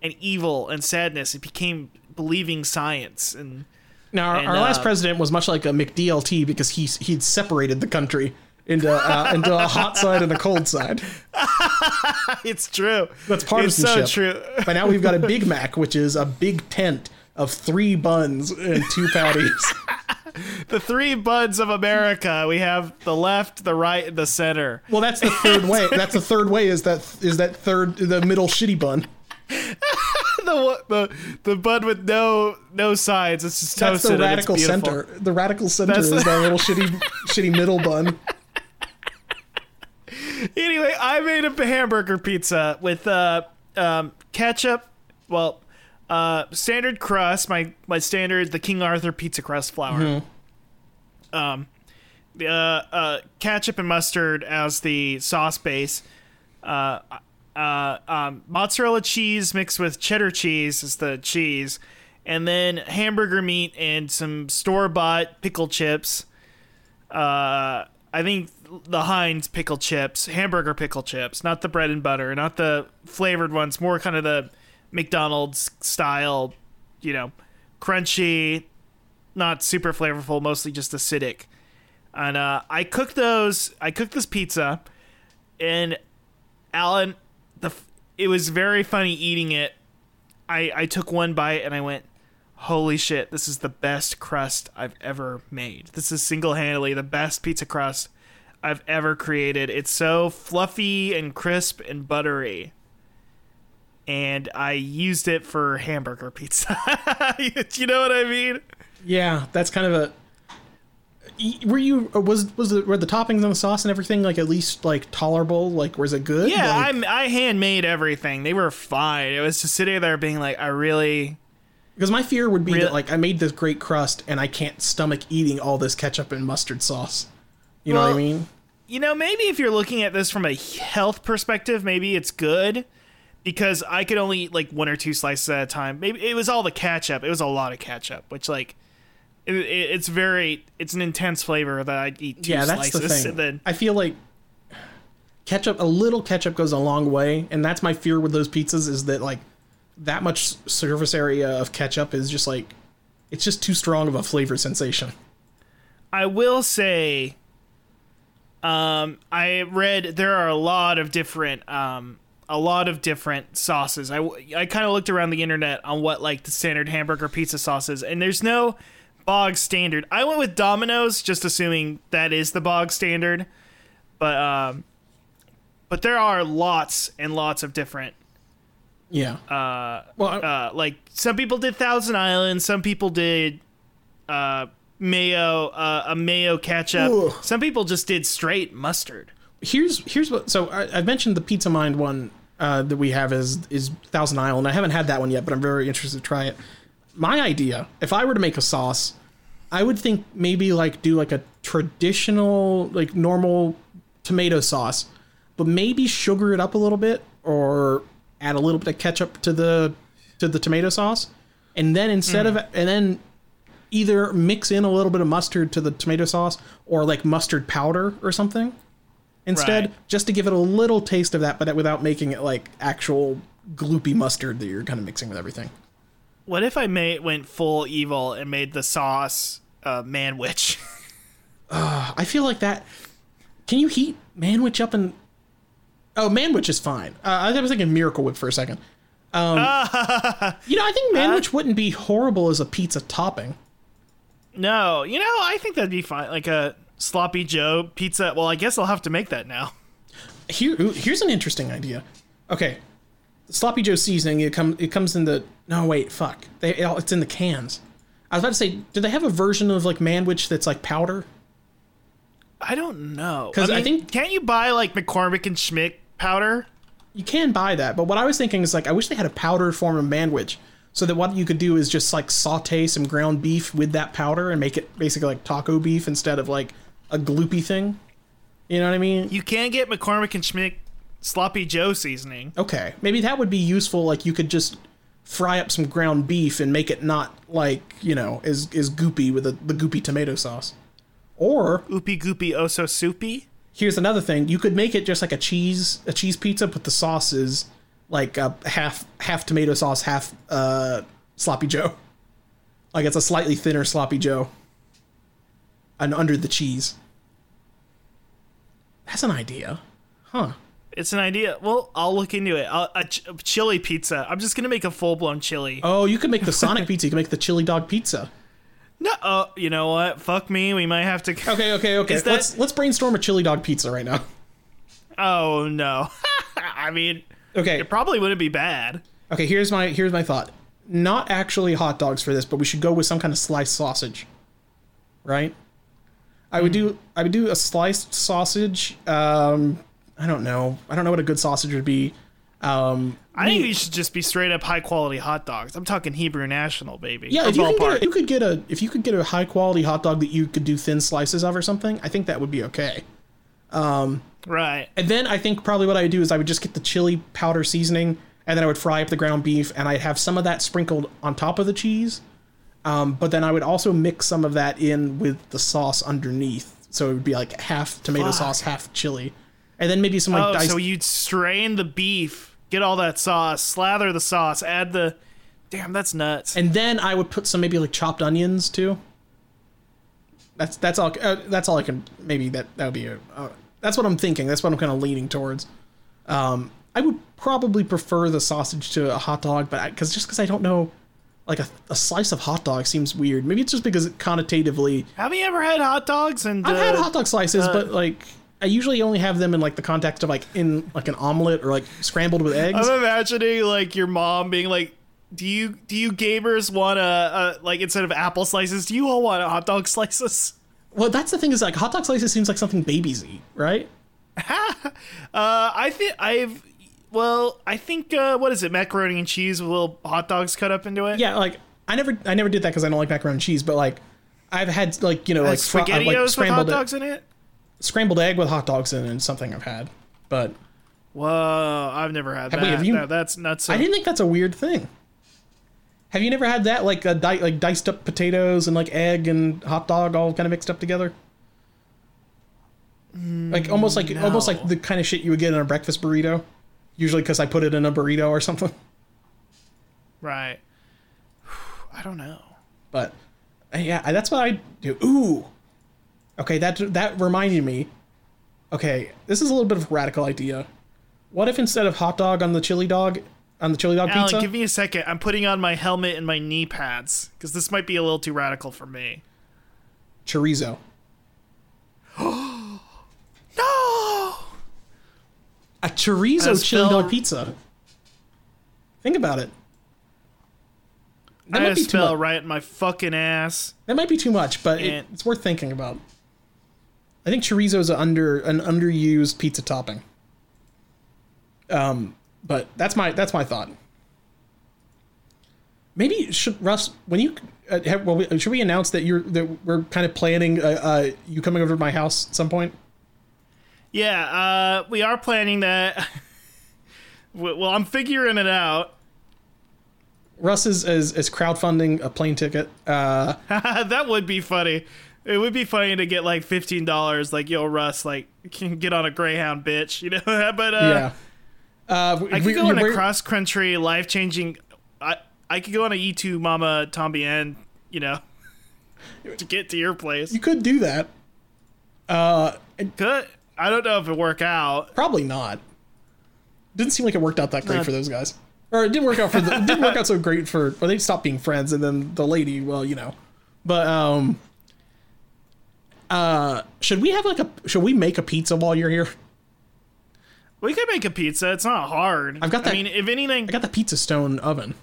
and evil and sadness, it became believing science and Now, our, And, our last uh, president was much like a McDLT because he he'd separated the country into uh, into a hot side and a cold side. it's true. That's partisanship. It's so true. By now we've got a Big Mac, which is a big tent of three buns and two patties. The three buds of America. We have the left, the right, and the center. Well, that's the third way. That's the third way. Is that is that third the middle shitty bun? The the the bud with no no sides. It's just That's the radical center. The radical center That's is the- that little shitty shitty middle bun. Anyway, I made a hamburger pizza with uh, um, ketchup. Well, uh, standard crust. My my standard the King Arthur pizza crust flour. Um, the uh, uh, ketchup and mustard as the sauce base. Uh, uh, um, mozzarella cheese mixed with cheddar cheese is the cheese, and then hamburger meat and some store bought pickle chips. Uh, I think the Heinz pickle chips, hamburger pickle chips, not the bread and butter, not the flavored ones, more kind of the McDonald's style, you know, crunchy, not super flavorful, mostly just acidic. And uh, I cooked those. I cooked this pizza, and Alan, the it was very funny eating it. I I took one bite and I went, holy shit, this is the best crust I've ever made. This is single handedly the best pizza crust I've ever created. It's so fluffy and crisp and buttery. And I used it for hamburger pizza. you know what I mean? Yeah, that's kind of a. Were you was was the, were the toppings and the sauce and everything like at least like tolerable? Like was it good? Yeah, Like- I'm, I handmade everything. They were fine. It was just sitting there being like, I really. Because my fear would be Real- that like I made this great crust and I can't stomach eating all this ketchup and mustard sauce. You know what I mean? You know, maybe if you're looking at this from a health perspective, maybe it's good because I could only eat like one or two slices at a time. Maybe it was all the ketchup. It was a lot of ketchup, which like it, it, it's very it's an intense flavor that I'd eat two Yeah, that's slices the thing. and then I feel like ketchup, a little ketchup goes a long way, and that's my fear with those pizzas is that like that much surface area of ketchup is just like it's just too strong of a flavor sensation. I will say, um, I read there are a lot of different, um, a lot of different sauces. I, I kind of looked around the internet on what like the standard hamburger pizza sauce is, and there's no bog standard. I went with Domino's, just assuming that is the bog standard, but um, but there are lots and lots of different. Yeah. Uh, well, I- Uh, like some people did Thousand Island, some people did uh, mayo, uh, a mayo ketchup. Ugh. Some people just did straight mustard. Here's here's what. So I, I mentioned the Pizza Mind one uh, that we have is is Thousand Island. I haven't had that one yet, but I'm very interested to try it. My idea, if I were to make a sauce, I would think maybe like do like a traditional like normal tomato sauce, but maybe sugar it up a little bit or add a little bit of ketchup to the to the tomato sauce, and then instead of and then either mix in a little bit of mustard to the tomato sauce or like mustard powder or something instead Right. just to give it a little taste of that but without making it like actual gloopy mustard that you're kind of mixing with everything What if I made went full evil and made the sauce uh, man witch? i feel like that can you heat man manwich up and oh man manwich is fine uh, i was thinking miracle whip for a second um, you know i think man manwich wouldn't be horrible as a pizza topping no, you know I think that'd be fine. Like a sloppy Joe pizza. Well, I guess I'll have to make that now. Here, here's an interesting idea. Okay, sloppy Joe seasoning. It comes. It comes in the. No, wait, fuck. They, it's in the cans. I was about to say, do they have a version of like manwich that's like powder? I don't know. Because I mean, think- can't you buy like McCormick and Schmick powder? You can buy that, but what I was thinking is like, I wish they had a powdered form of manwich, so that what you could do is just like saute some ground beef with that powder and make it basically like taco beef instead of like a gloopy thing. You know what I mean? You can get McCormick and Schmick sloppy Joe seasoning. Okay, maybe that would be useful. Like you could just fry up some ground beef and make it not like you know is is goopy with the, the goopy tomato sauce. Or Oopy goopy oh so soupy. here's another thing: you could make it just like a cheese a cheese pizza, but the sauce is like a half half tomato sauce, half uh, sloppy Joe. Like it's a slightly thinner sloppy Joe, and under the cheese. That's an idea, huh? It's an idea. Well, I'll look into it. I'll, a, ch- a chili pizza. I'm just gonna make a full blown chili. Oh, you could make the Sonic pizza. You can make the chili dog pizza. No, uh, you know what? Fuck me. We might have to. Okay, okay, okay. That- Let's let's brainstorm a chili dog pizza right now. Oh no. I mean, Okay, it probably wouldn't be bad. okay. Here's my here's my thought. Not actually hot dogs for this, but we should go with some kind of sliced sausage. Right. I would do I would do a sliced sausage. Um, I don't know. I don't know what a good sausage would be. Um, I think these should just be straight up high quality hot dogs. I'm talking Hebrew National, baby. yeah, if you, a, you could get a if you could get a high quality hot dog that you could do thin slices of or something, I think that would be okay. right. And then I think probably what I would do is I would just get the chili powder seasoning, and then I would fry up the ground beef, and I'd have some of that sprinkled on top of the cheese. Um, but then I would also mix some of that in with the sauce underneath, so it would be like half tomato Fuck. sauce, half chili, and then maybe some like Oh, diced. so you'd strain the beef, get all that sauce, slather the sauce, add the. Damn, that's nuts. and then I would put some maybe like chopped onions too. That's that's all. Uh, that's all I can. Maybe that that would be a. Uh, that's what I'm thinking. That's what I'm kind of leaning towards. Um, I would probably prefer the sausage to a hot dog, but because just because I don't know, like a, a slice of hot dog seems weird. Maybe it's just because it connotatively. Have you ever had hot dogs? And I've uh, had hot dog slices, but like I usually only have them in like the context of like in like an omelet or like scrambled with eggs. I'm imagining like your mom being like, "Do you do you gamers want a, a like instead of apple slices, do you all want hot dog slices?" well, that's the thing is like hot dog slices seems like something babies eat, right? Uh, I think I've. Well, I think uh, what is it? Macaroni and cheese with little hot dogs cut up into it. Yeah, like I never I never did that because I don't like macaroni and cheese, but like I've had like you know like, fr- uh, like with hot scrambled dogs in it. scrambled egg with hot dogs in it something I've had, but Whoa, I've never had that. Wait, have you- That- that's nuts. I didn't think that's a weird thing. Have you never had that like a di- like diced up potatoes and like egg and hot dog all kind of mixed up together? like almost like almost like the kind of shit you would get in a breakfast burrito. Usually because I put it in a burrito or something. Right. I don't know. But yeah, that's what I do. Ooh. Okay, that that reminded me. Okay, this is a little bit of a radical idea. What if instead of hot dog on the chili dog on the chili dog Alan, pizza? give me a second. I'm putting on my helmet and my knee pads because this might be a little too radical for me. chorizo. No. A chorizo As chili dog pizza. Think about it. That I might be just too much. right in my fucking ass. That might be too much, but it, it's worth thinking about. I think chorizo is under an underused pizza topping. Um, but that's my that's my thought. Maybe should Russ when you uh, have, well, should we announce that you're that we're kind of planning uh, uh, you coming over to my house at some point? Yeah, uh, we are planning that. well, I'm figuring it out. Russ is is, is crowdfunding a plane ticket. Uh, that would be funny. It would be funny to get like fifteen dollars, like yo Russ, like can get on a Greyhound, bitch, you know. but uh, yeah. Uh, I could go on a cross country, life changing. I I could go on a E two Mama Tombien, you know, to get to your place. You could do that. Uh, Could I don't know if it work out. Probably not. Didn't seem like it worked out that great No. for those guys. Or it didn't work out for the, it didn't work out so great for or they stopped being friends and then the lady, well, you know. But um uh should we have like a should we make a pizza while you're here? We could make a pizza. It's not hard. I've got I mean, if anything, I got the pizza stone oven.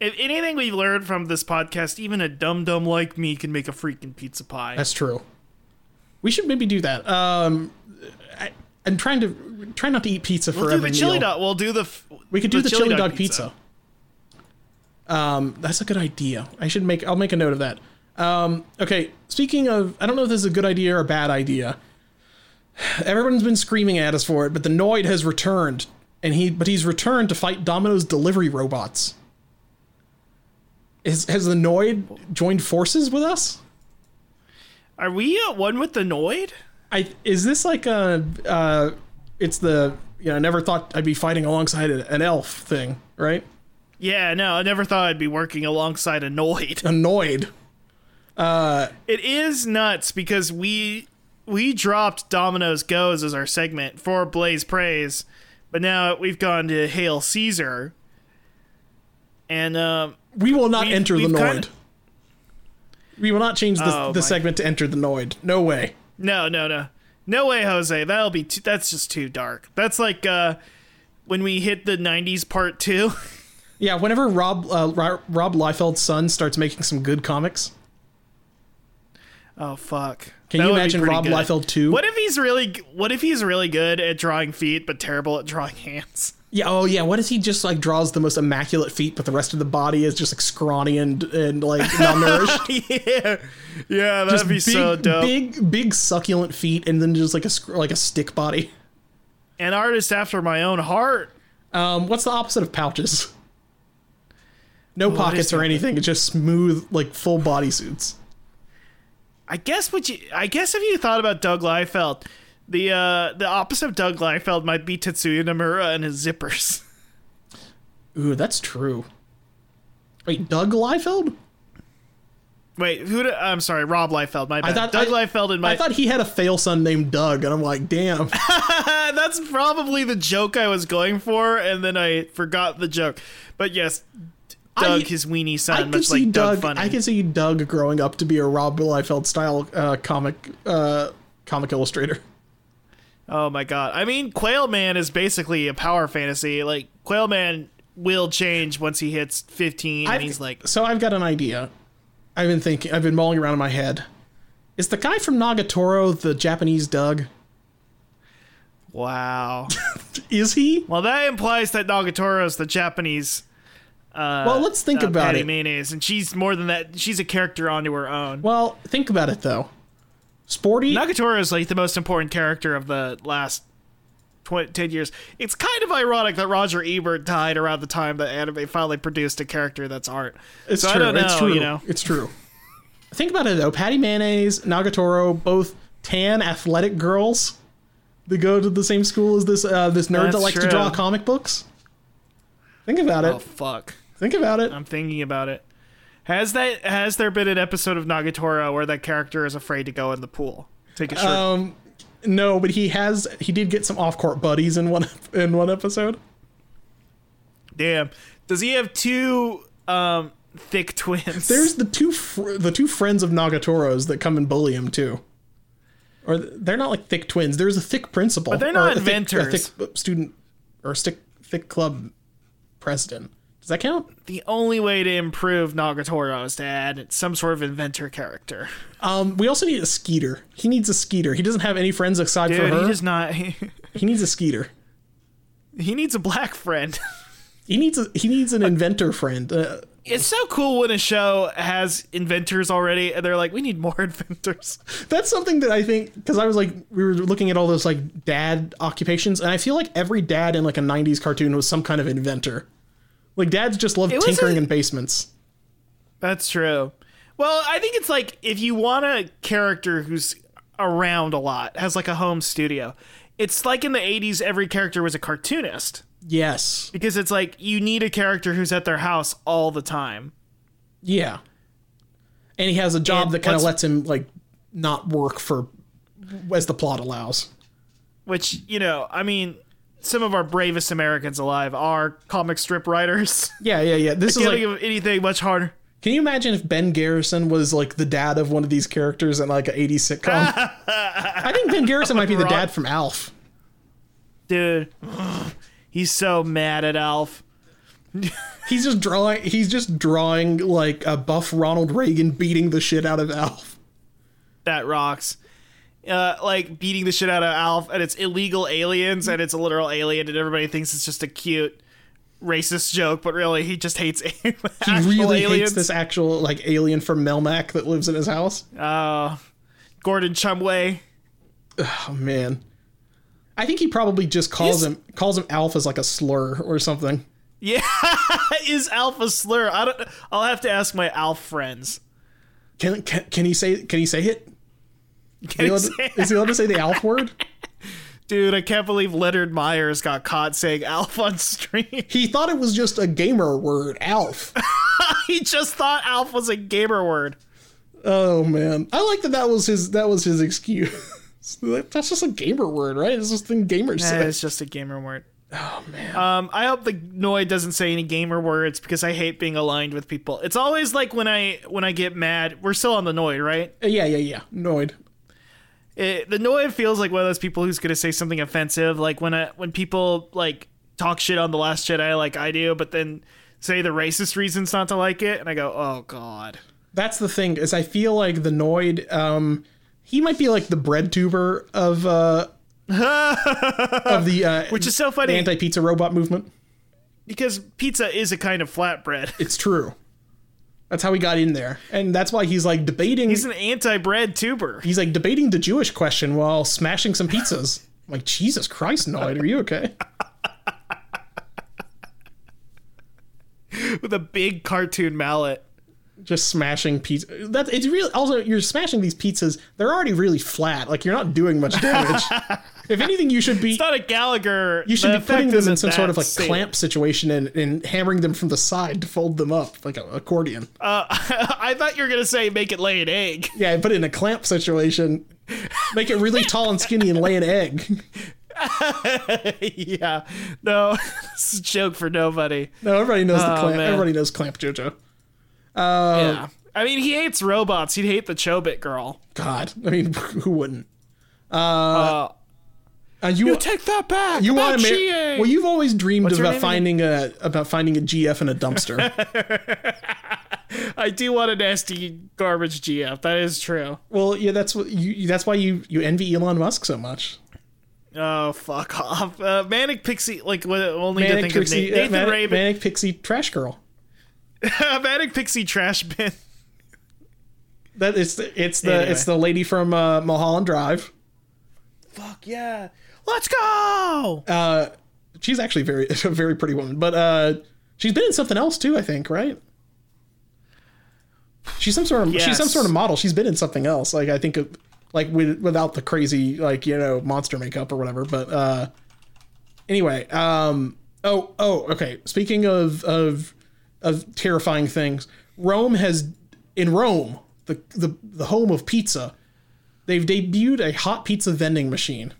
if anything we've learned from this podcast, even a dum dum like me can make a freaking pizza pie. That's true. We should maybe do that. Um I, I'm trying to try not to eat pizza for we'll do every the chili meal. dog. We'll do the. f- We could do the, chili, dog, pizza. Um, that's a good idea. I should make. I'll make a note of that. Um, okay. Speaking of, I don't know if this is a good idea or a bad idea. Everyone's been screaming at us for it, but the Noid has returned, and he, but he's returned to fight Domino's delivery robots. Is, has the Noid joined forces with us? Are we at one with the Noid? I is this like a uh, it's the you know I never thought I'd be fighting alongside an elf thing, right? Yeah, no, I never thought I'd be working alongside a Noid. Annoyed. Uh, it is nuts because we we dropped Domino's Goes as our segment for Blaze Praise, but now we've gone to Hail Caesar. And um, We will not We've- enter the Noid. kinda- we will not change the, Oh, the segment to enter the Noid. No way. no, no, no, no way, Jose. That'll be too, that's just too dark. That's like uh, when we hit the '90s part two. Yeah, whenever Rob uh, Rob Liefeld's son starts making some good comics, oh fuck! can That you imagine Rob good. Liefeld too? What if he's really? What if he's really good at drawing feet but terrible at drawing hands? Yeah. Oh yeah. What if he just like draws the most immaculate feet, but the rest of the body is just like scrawny and and like malnourished? yeah, yeah, that'd Just be big, so dope. big, big succulent feet, and then just like a like a stick body. An artist after my own heart. Um, what's the opposite of pouches? No What pockets or anything. It's just smooth, like full body suits. I guess what you. I guess if you thought about Doug Liefeld, the uh the opposite of Doug Liefeld might be Tetsuya Nomura and his zippers. Ooh, that's true. Wait, Doug Liefeld? Wait, who? Did, I'm sorry, Rob Liefeld. My bad. thought- Doug I- Liefeld and my. I thought he had a fail son named Doug, and I'm like, damn. that's probably the joke I was going for, and then I forgot the joke. But yes, Doug I- his weenie son, can much like Doug, Doug. Funny. I can see Doug growing up to be a Rob Liefeld style uh, comic uh, comic illustrator. Oh my god. I mean, Quail Man is basically a power fantasy. Like Quail Man will change once he hits 15 and I've- he's like so I've got an idea. I've been thinking. I've been mulling around in my head. Is the guy from Nagatoro the Japanese Doug? wow. Is he? well, that implies that Nagatoro is the Japanese uh Well, let's think uh, about Patty it. Mayonnaise and she's more than that. She's a character onto her own. Well, think about it though. Sporty. Nagatoro is like the most important character of the last 20, 10 years. It's kind of ironic that Roger Ebert died around the time that anime finally produced a character that's art. It's so true. I don't know, it's true. you know. It's true. Think about it though. Patty Mayonnaise, Nagatoro, both tan athletic girls that go to the same school as this uh, this nerd that That's likes to draw comic books. Think about it. Oh fuck. Think about it. I'm thinking about it. Has that has there been an episode of Nagatoro where that character is afraid to go in the pool? Take a shirt. Um, no, but he has. He did get some off court buddies in one in one episode. Damn. Does he have two um thick twins? There's the two fr- the two friends of Nagatoros that come and bully him too. Or they're not like thick twins. There's a thick principal. But they're not or a thick- inventors. A thick student or a thick thick club president. Does that count? the only way to improve Nagatoro is to add some sort of inventor character. Um, we also need a Skeeter. He needs a Skeeter. He doesn't have any friends aside Dude, for her. he He, does not he, needs a Skeeter. he needs a black friend. He needs a he needs an inventor friend. Uh, It's so cool when a show has inventors already and they're like, we need more inventors. that's something that I think because I was like we were looking at all those like dad occupations, and I feel like every dad in like a '90s cartoon was some kind of inventor. Like dads just love was tinkering a- in basements. That's true. Well, I think it's like if you want a character who's around a lot, has like a home studio. It's like in the 80s every character was a cartoonist Yes. because it's like you need a character who's at their house all the time. Yeah. And he has a job And that kind of lets him like not work for as the plot allows. Which, you know, I mean, some of our bravest Americans alive are comic strip writers. Yeah, yeah, yeah. This is Can't like think of anything much harder. Can you imagine if Ben Garrison was like the dad of one of these characters in like an 80s sitcom? I think Ben Garrison might be the dad from Alf. Dude, he's so mad at Alf. He's just drawing he's just drawing like a buff Ronald Reagan beating the shit out of Alf. That rocks. Uh, like beating the shit out of Alf, and it's illegal aliens, and it's a literal alien, and everybody thinks it's just a cute racist joke, but really he just hates He really aliens. hates this actual like alien from Melmac that lives in his house. Uh, Gordon Shumway. Oh man. I think he probably just calls He's- him calls him Alf as like a slur or something. Yeah, is Alf a slur? I don't. I'll have to ask my Alf friends. Can can, can he say can he say it? Can Is he he allowed- say- is he allowed to say the Alf word? Dude, I can't believe Leonard Myers got caught saying Alf on stream. He thought it was just a gamer word, Alf. he just thought Alf was a gamer word. Oh man, I like that. That was his. That was his excuse. That's just a gamer word, right? It's just thing gamers say. it's just a gamer word. Oh man. Um, I hope the Noid doesn't say any gamer words because I hate being aligned with people. It's always like when I when I get mad. We're still on the Noid, right? yeah, yeah, yeah. Noid. It, the Noid feels like one of those people who's gonna say something offensive. Like when I, when people like talk shit on the Last Jedi, like I do, but then say the racist reasons not to like it, and I go, oh god. That's the thing is, I feel like the Noid. Um, he might be like the bread tuber of uh of the uh, Which is so funny anti pizza robot movement. because pizza is a kind of flatbread. It's true. That's how he got in there, and that's why he's like debating. He's an anti-bread tuber. he's like debating the Jewish question while smashing some pizzas. I'm like Jesus Christ, Noid, are you okay? with a big cartoon mallet. Just smashing pizza. That's it's really also you're smashing these pizzas. They're already really flat. Like you're not doing much damage. if anything, you should be It's not a Gallagher. you should the be putting them in some sort of like safe. clamp situation and, and hammering them from the side to fold them up like an accordion. Uh, I thought you were gonna say make it lay an egg. yeah, put it in a clamp situation. Make it really tall and skinny and lay an egg. yeah, no, It's a joke for nobody. No, everybody knows the Oh, clamp. man. Everybody knows Clamp Jojo. Yeah. I mean, he hates robots. He'd hate the Chobit girl. God, I mean, who wouldn't? Uh, Uh, you you take that back. you want to marry? Well, you've always dreamed What's about finding a about finding a GF in a dumpster. I do want a nasty garbage GF. That is true. well, yeah, that's what you. That's why you you envy Elon Musk so much. Oh fuck off! Uh, Manic Pixie, like only to Manic think Pixie, of uh, Nathan Manic, Raven. Manic Pixie Trash Girl. Manic Pixie trash bin. That it's it's the Anyway. it's the lady from uh, Mulholland Drive. Fuck yeah! Let's go. Uh, she's actually very a very pretty woman, but uh, she's been in something else too. I think right. She's some sort of she's some sort of model. She's been in something else. Like I think of, like with, without the crazy like you know monster makeup or whatever. But uh, anyway, um, oh oh okay. Speaking of of of terrifying things, Rome has in Rome the the the home of pizza. They've debuted a hot pizza vending machine.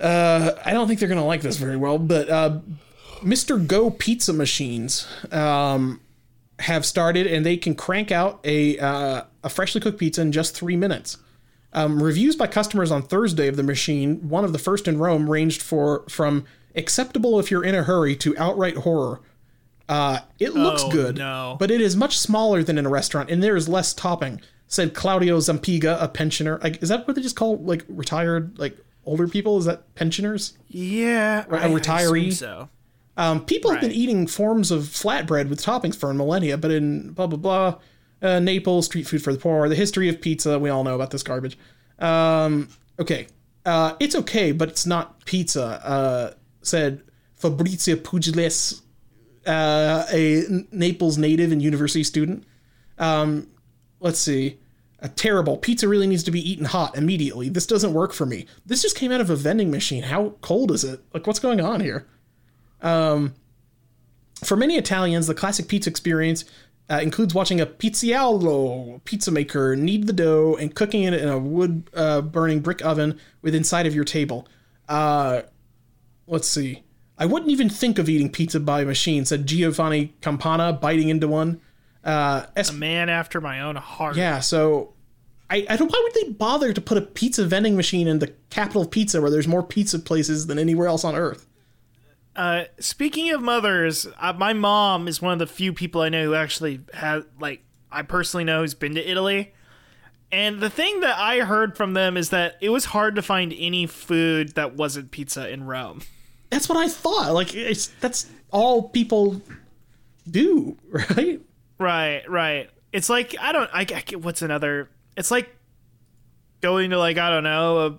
Uh, I don't think they're gonna like this very well, but uh, Mr. Go pizza machines um, have started, and they can crank out a uh, a freshly cooked pizza in just three minutes. Um, reviews by customers on Thursday of the machine, one of the first in Rome, ranged for from acceptable if you're in a hurry to outright horror. Uh, it looks Oh, good, no. but it is much smaller than in a restaurant, and there is less topping. Said Claudio Zampiga, a pensioner. Like, is that what they just call like retired, like older people? Is that pensioners? Yeah, a retiree? so Um, people have been eating forms of flatbread with toppings for millennia, but in blah blah blah, uh, Naples, street food for the poor, the history of pizza. We all know about this garbage. Um, okay, uh, it's okay, but it's not pizza. Said Fabrizio Pugiles, uh, a Naples native and university student. Um, let's see. A terrible pizza really needs to be eaten hot immediately. This doesn't work for me. This just came out of a vending machine. How cold is it? Like, what's going on here? For many Italians, the classic pizza experience uh, includes watching a pizzaiolo pizza maker knead the dough and cooking it in a wood uh, burning brick oven with inside of your table. Uh, let's see. I wouldn't even think of eating pizza by machine, said Giovanni Campana, biting into one. Uh, Es- a man after my own heart. yeah, so I, I don't. Why would they bother to put a pizza vending machine in the capital of pizza, where there's more pizza places than anywhere else on earth? Uh, speaking of mothers, uh, my mom is one of the few people I know who actually has, like, I personally know who's been to Italy. And the thing that I heard from them is that it was hard to find any food that wasn't pizza in Rome. That's what I thought. Like it's that's all people do, right? Right, right. It's like I don't. I, I get what's another. It's like going to like I don't know, a,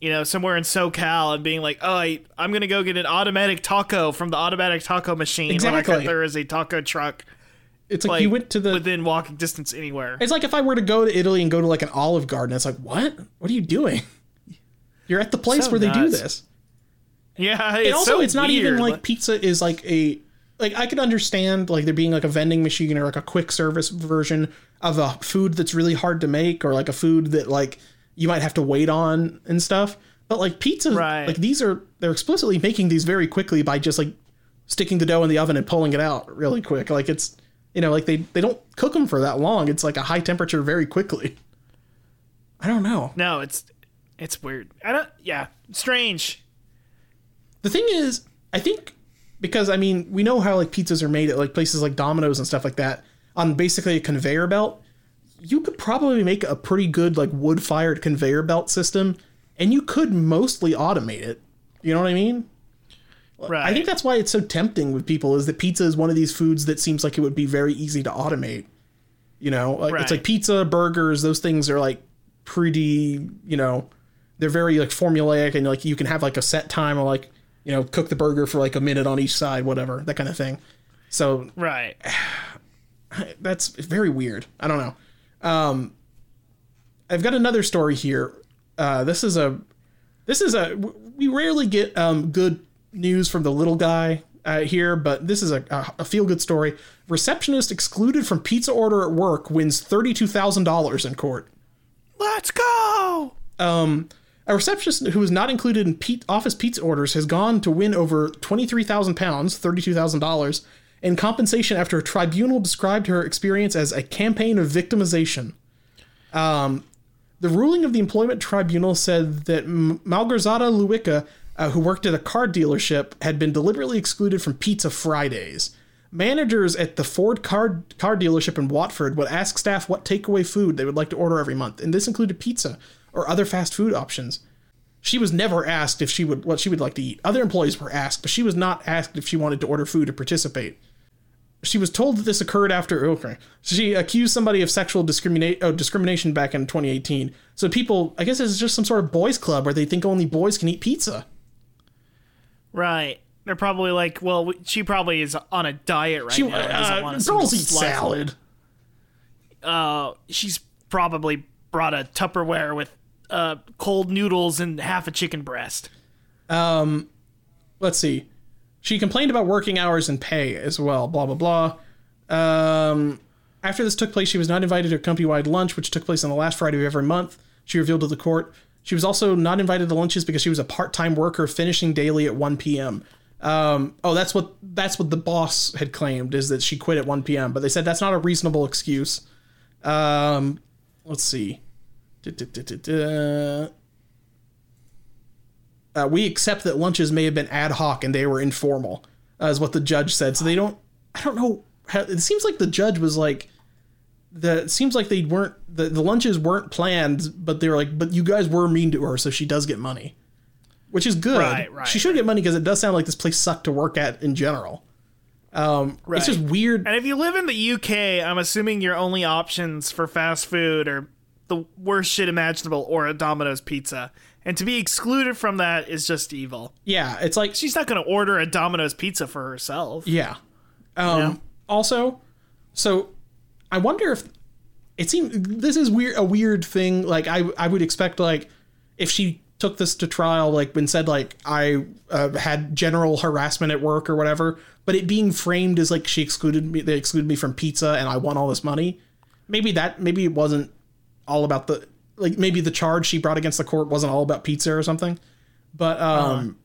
you know, somewhere in SoCal and being like, oh, I, I'm gonna go get an automatic taco from the automatic taco machine. when I Exactly. there is a taco truck It's like, like you went to the. within walking distance anywhere. It's like if I were to go to Italy and go to like an Olive Garden. It's like what? What are you doing? You're at the place So where they do this. Yeah, and it's also so it's not even weird. like pizza is like a like I could understand like there being like a vending machine or like a quick service version of a food that's really hard to make or like a food that like you might have to wait on and stuff. But like pizza, Right. like these are they're explicitly making these very quickly by just like sticking the dough in the oven and pulling it out really quick. Like it's you know like they they don't cook them for that long. It's like a high temperature very quickly. I don't know. no, it's it's weird. I don't. Yeah, strange. The thing is, I think because I mean, we know how like pizzas are made at like places like Domino's and stuff like that on basically a conveyor belt. You could probably make a pretty good like wood-fired conveyor belt system, and you could mostly automate it. You know what I mean? Right. I think that's why it's so tempting with people is that pizza is one of these foods that seems like it would be very easy to automate. You know, like it's like pizza, burgers, those things are like pretty, you know, they're very like formulaic and like you can have like a set time or like, you know, cook the burger for like a minute on each side, whatever, that kind of thing. So right. that's very weird. I don't know. Um, I've got another story here. Uh, this is a, this is a. We rarely get um, good news from the little guy uh, here, but this is a, a, feel good story. Receptionist excluded from pizza order at work wins thirty two thousand dollars in court. Let's go. Um, A receptionist who was not included in pe- office pizza orders has gone to win over twenty-three thousand pounds, thirty-two thousand dollars, in compensation after a tribunal described her experience as a campaign of victimization. Um, the ruling of the employment tribunal said that Malgorzata Luica, uh, who worked at a car dealership, had been deliberately excluded from Pizza Fridays. Managers at the Ford car car dealership in Watford would ask staff what takeaway food they would like to order every month, and this included pizza or other fast food options. She was never asked if she would what she would like to eat. Other employees were asked, but she was not asked if she wanted to order food to participate. She was told that this occurred after okay. She accused somebody of sexual discriminate oh, discrimination back in 2018. So people, I guess it's just some sort of boys club where they think only boys can eat pizza. Right. They're probably like, well, she probably is on a diet right She, now. uh, want girls eat salad. Uh, she's probably brought a Tupperware with uh, cold noodles and half a chicken breast. let's see. She complained about working hours and pay as well. Blah blah blah. Um, after this took place, she was not invited to a company-wide lunch, which took place on the last Friday of every month. She revealed to the court. She was also not invited to lunches because she was a part-time worker, finishing daily at 1 p.m. Um, oh, that's what that's what the boss had claimed is that she quit at 1 p.m. But they said that's not a reasonable excuse. Um, let's see. Uh, we accept that lunches may have been ad hoc and they were informal, uh, is what the judge said. So they don't. I don't know. How, it seems like the judge was like, the. It seems like they weren't. The, the lunches weren't planned, but they were like, but you guys were mean to her, so she does get money, which is good. Right, right, She should get money because it does sound like this place sucked to work at in general. Um, It's just weird. And if you live in the UK, I'm assuming your only options for fast food are the worst shit imaginable or a Domino's pizza. And to be excluded from that is just evil. Yeah, it's like She's not going to order a Domino's pizza for herself. Yeah. Um. Also, so I wonder if it seems this is weird. A weird thing. Like I, I would expect like if she took this to trial, like and said like I uh, had general harassment at work or whatever, but it being framed as like she excluded me, they excluded me from pizza, and I won all this money. Maybe that maybe it wasn't all about the like maybe the charge she brought against the court wasn't all about pizza or something. But um,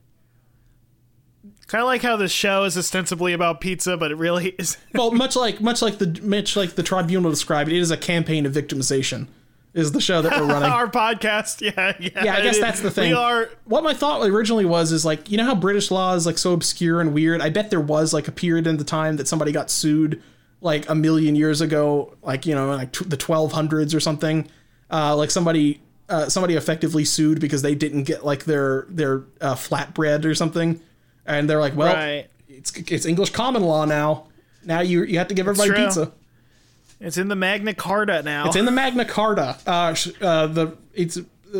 Kind of like how the show is ostensibly about pizza, but it really is. well, much like much like the much like the tribunal described, it is a campaign of victimization. Is the show that we're running? Our podcast, yeah, yeah. yeah, I guess that's the thing. We are What my thought originally was is like you know how British law is like so obscure and weird. I bet there was like a period in the time that somebody got sued like a million years ago, like you know like t- the 1200s or something. Uh, like somebody uh, somebody effectively sued because they didn't get like their their uh, flatbread or something, and they're like, well, right. it's it's English common law now. Now you you have to give everybody true. pizza. It's in the Magna Carta now. It's in the Magna Carta. Uh, sh- uh, the it's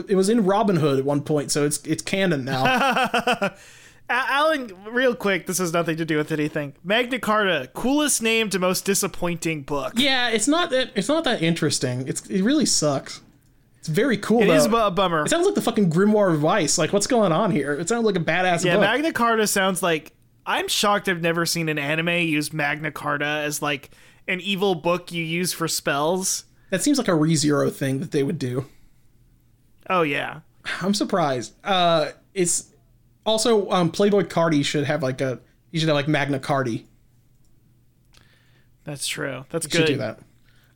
it was in Robin Hood at one point, so it's it's canon now. Alan, real quick, this has nothing to do with anything. Magna Carta, coolest name to most disappointing book. yeah, it's not that it's not that interesting. It's it really sucks. It's very cool It though. is a bummer. it sounds like the fucking Grimoire of Vice. Like what's going on here? It sounds like a badass Yeah, book. Magna Carta sounds like I'm shocked I've never seen an anime use Magna Carta as like an evil book you use for spells. that seems like a ReZero thing that they would do. Oh yeah. I'm surprised. Uh, it's also um, Playboi Carti should have like a you should have like Magna Cardi. That's true. That's good. Should do that.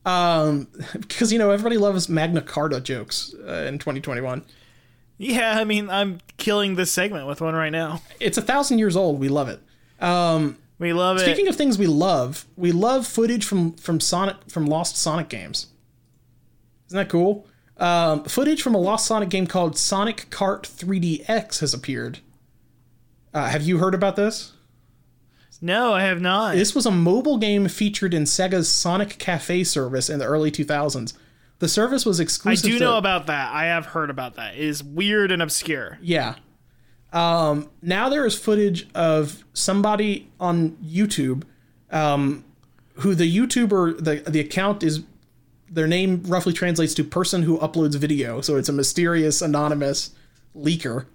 Um, because you know everybody loves Magna Carta jokes uh, in 2021. Yeah, I mean, I'm killing this segment with one right now. It's a thousand years old. We love it. We love it. Speaking of things we love, we love footage from from Sonic from lost Sonic games. Isn't that cool? Um, footage from a lost Sonic game called Sonic Kart 3DX has appeared. Uh, have you heard about this? no, I have not. This was a mobile game featured in Sega's Sonic Cafe service in the early 2000s. The service was exclusive. I do to- know about that. I have heard about that. It is weird and obscure. Yeah. Um, now there is footage of somebody on YouTube, um, who the YouTuber the the account is their name roughly translates to person who uploads video. So it's a mysterious anonymous leaker.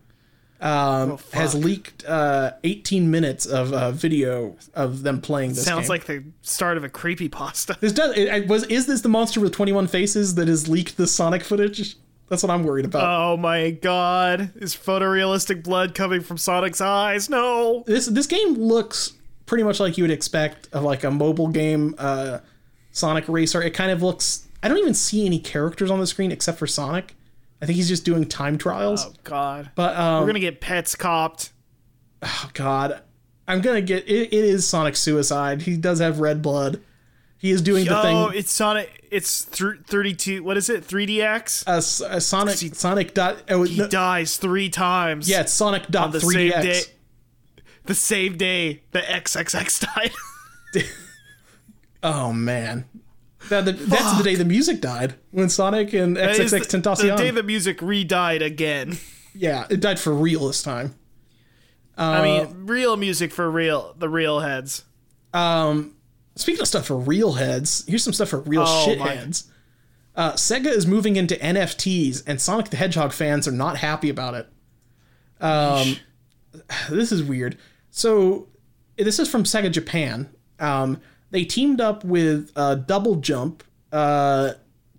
Um, has leaked uh, 18 minutes of uh, video of them playing this. Sounds game. like the start of a creepy pasta. this does it, it was is this the monster with 21 faces that has leaked the Sonic footage? That's what I'm worried about. Oh my god. Is photorealistic blood coming from Sonic's eyes? No. this this game looks pretty much like you would expect of like a mobile game uh Sonic Racer. It kind of looks I don't even see any characters on the screen except for Sonic. I think he's just doing time trials. Oh god. but um We're gonna get pets copped. oh god. I'm gonna get it, it is Sonic suicide. He does have red blood. He is doing the thing. Oh, it's Sonic. It's th- 32. What is it? 3DX? uh, S- uh, Sonic Sonic dot oh, He no, dies three times. yeah, it's Sonic dot the 3DX. same day. The same day the XXX died. Oh man. That, the, that's the day the music died when Sonic and XXX the, the day the music re-died again. yeah, it died for real this time. I mean, real music for real. The real heads. Um, speaking of stuff for real heads, here's some stuff for real Oh, shitheads. Uh, Sega is moving into NFTs, and Sonic the Hedgehog fans are not happy about it. Um, this is weird. So, this is from Sega Japan. Um, they teamed up with uh, Double Jump uh,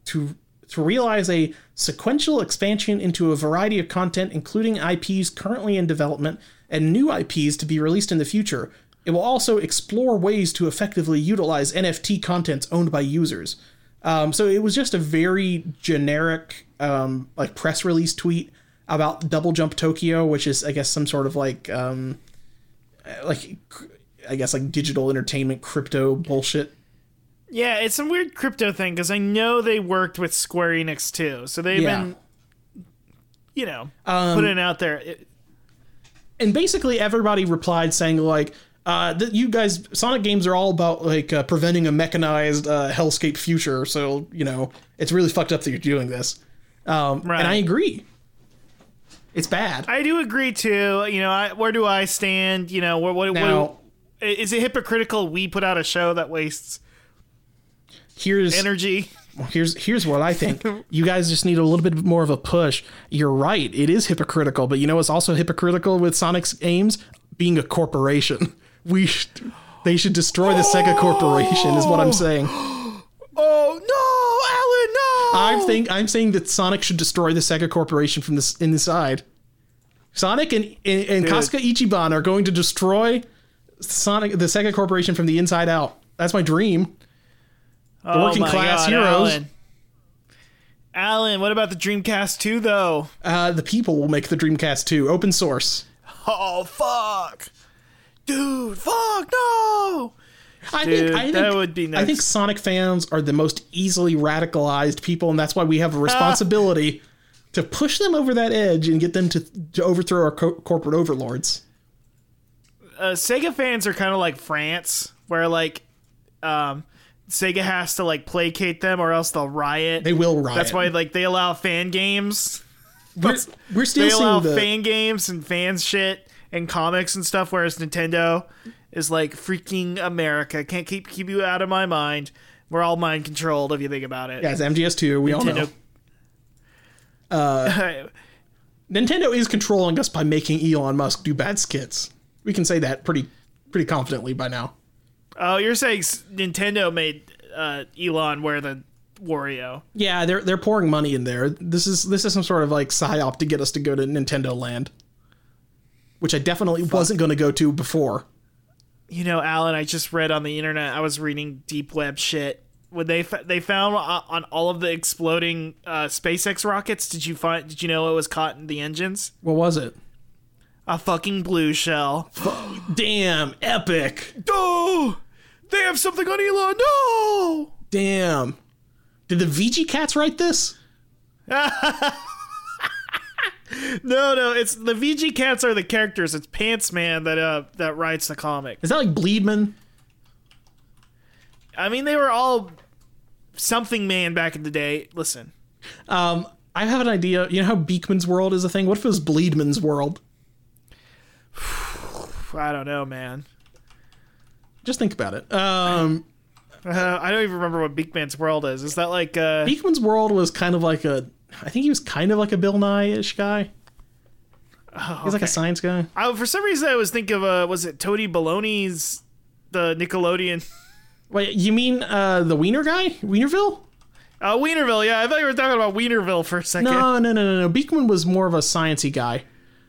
to to realize a sequential expansion into a variety of content, including IPs currently in development and new IPs to be released in the future. It will also explore ways to effectively utilize NFT contents owned by users. Um, so it was just a very generic, um, like press release tweet about Double Jump Tokyo, which is, I guess, some sort of like, um, like, I guess, like digital entertainment crypto bullshit. Yeah, it's some weird crypto thing because I know they worked with Square Enix too, so they've Yeah. been, you know, putting it out there. It- and basically everybody replied saying like uh, that you guys sonic games are all about like uh, preventing a mechanized uh, hellscape future so you know it's really fucked up that you're doing this um, Right. and i agree it's bad I do agree too. You know, I, where do I stand? You know, what, what, now what is it hypocritical? We put out a show that wastes here's energy. here's here's what i think you guys just need a little bit more of a push you're right it is hypocritical but you know it's also hypocritical with sonic's aims being a corporation we sh- they should destroy the sega corporation is what i'm oh! saying Oh no, Alan, no! I think I'm saying that Sonic should destroy the Sega Corporation from this inside. Sonic and and, and Dude. Kasuga Ichiban are going to destroy Sonic the Sega Corporation from the inside out. That's my dream. oh working class God, heroes. Alan. Alan, what about the Dreamcast 2 though? Uh, the people will make the Dreamcast 2 open source. Oh fuck, dude, fuck no! I Dude, think I think, that would be I think. Sonic fans are the most easily radicalized people, and that's why we have a responsibility to push them over that edge and get them to, to overthrow our co- corporate overlords. Uh, Sega fans are kind of like France, where like um, Sega has to like placate them or else they'll riot. They will riot. That's why like they allow fan games. we're, we're still They allow the fan games and fan shit and comics and stuff, whereas Nintendo is like freaking America. Can't keep keep you out of my mind. We're all mind controlled if you think about it. yeah, it's MGS2. We all know. Nintendo. Nintendo is controlling us by making Elon Musk do bad skits. We can say that pretty pretty confidently by now. oh, you're saying Nintendo made uh, Elon wear the Wario? Yeah, they're they're pouring money in there. This is this is some sort of like psyop to get us to go to Nintendo Land, which I definitely wasn't going to go to before. You know, Alan, I just read on the internet. I was reading deep web shit. When they they found uh, on all of the exploding uh, SpaceX rockets, did you find? Did you know it was caught in the engines? What was it? A fucking blue shell. Damn, epic. No, they have something on Elon. No. Damn. Did the VG Cats write this? No, no, it's the VG cats are the characters. It's Pants Man that uh that writes the comic. Is that like Bleedman? I mean, they were all something man back in the day. Listen, Um, I have an idea. You know how Beakman's world is a thing? What if it was Bleedman's world? I don't know, man. Just think about it. Um, Uh, I don't even remember what Beakman's world is. Is that like uh? Beakman's world was kind of like a. I think he was kind of like a Bill Nye ish guy. He's like a science guy. I, for some reason, I was thinking of uh, was it Tony Baloney's the Nickelodeon? Wait, you mean uh, the Wiener guy? Wienerville? Uh, Wienerville, yeah, I thought you were talking about Wienerville for a second. No, no, no, no, no. Beakman was more of a sciency guy.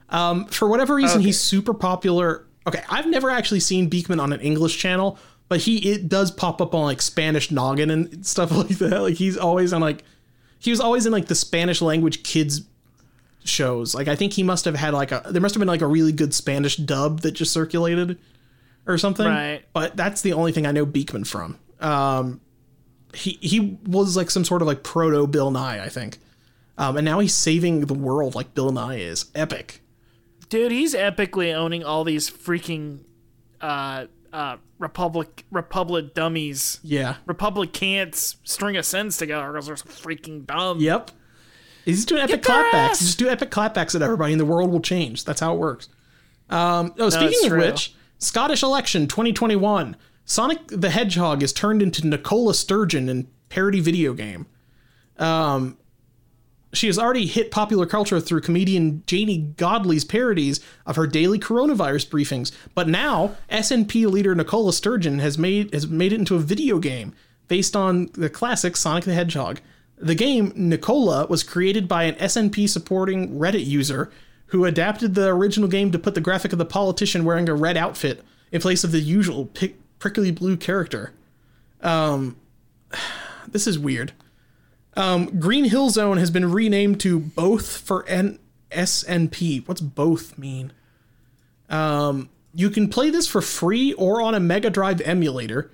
Um, for whatever reason, Okay. he's super popular. Okay, I've never actually seen Beakman on an English channel, but he it does pop up on like Spanish noggin and stuff like that. Like he's always on like he was always in like the Spanish language kids shows. Like I think he must have had like a there must have been like a really good Spanish dub that just circulated or something. Right. But that's the only thing I know Beakman from. Um, he he was like some sort of like proto Bill Nye, I think. Um, and now he's saving the world like Bill Nye is. Epic. Dude, he's epically owning all these freaking uh uh Republic Republic dummies. Yeah. Republic can't string a sentence together because they're so freaking dumb. Yep. He's just doing epic clapbacks. Just do epic clapbacks at everybody, and the world will change. That's how it works. Um, oh, speaking of true. which, Scottish election 2021. Sonic the Hedgehog is turned into Nicola Sturgeon in parody video game. Um, she has already hit popular culture through comedian Janey Godley's parodies of her daily coronavirus briefings, but now SNP leader Nicola Sturgeon has made has made it into a video game based on the classic Sonic the Hedgehog. The game Nicola was created by an SNP supporting Reddit user who adapted the original game to put the graphic of the politician wearing a red outfit in place of the usual pic- prickly blue character. Um, this is weird. Um, Green Hill Zone has been renamed to both for N- SNP. What's both mean? Um, you can play this for free or on a Mega Drive emulator.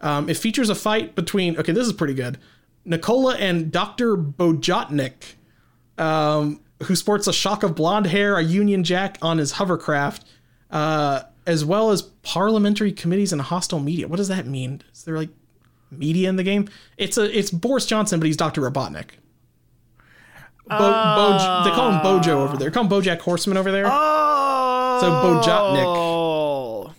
Um, it features a fight between. Okay, this is pretty good. Nicola and Dr. Bojotnik, um, who sports a shock of blonde hair, a Union Jack on his hovercraft, uh, as well as parliamentary committees and hostile media. What does that mean? Is there like media in the game? It's a it's Boris Johnson, but he's Dr. Robotnik. Bo, Boj- they call him Bojo over there. They call him Bojack Horseman over there. Oh, So Bojotnik.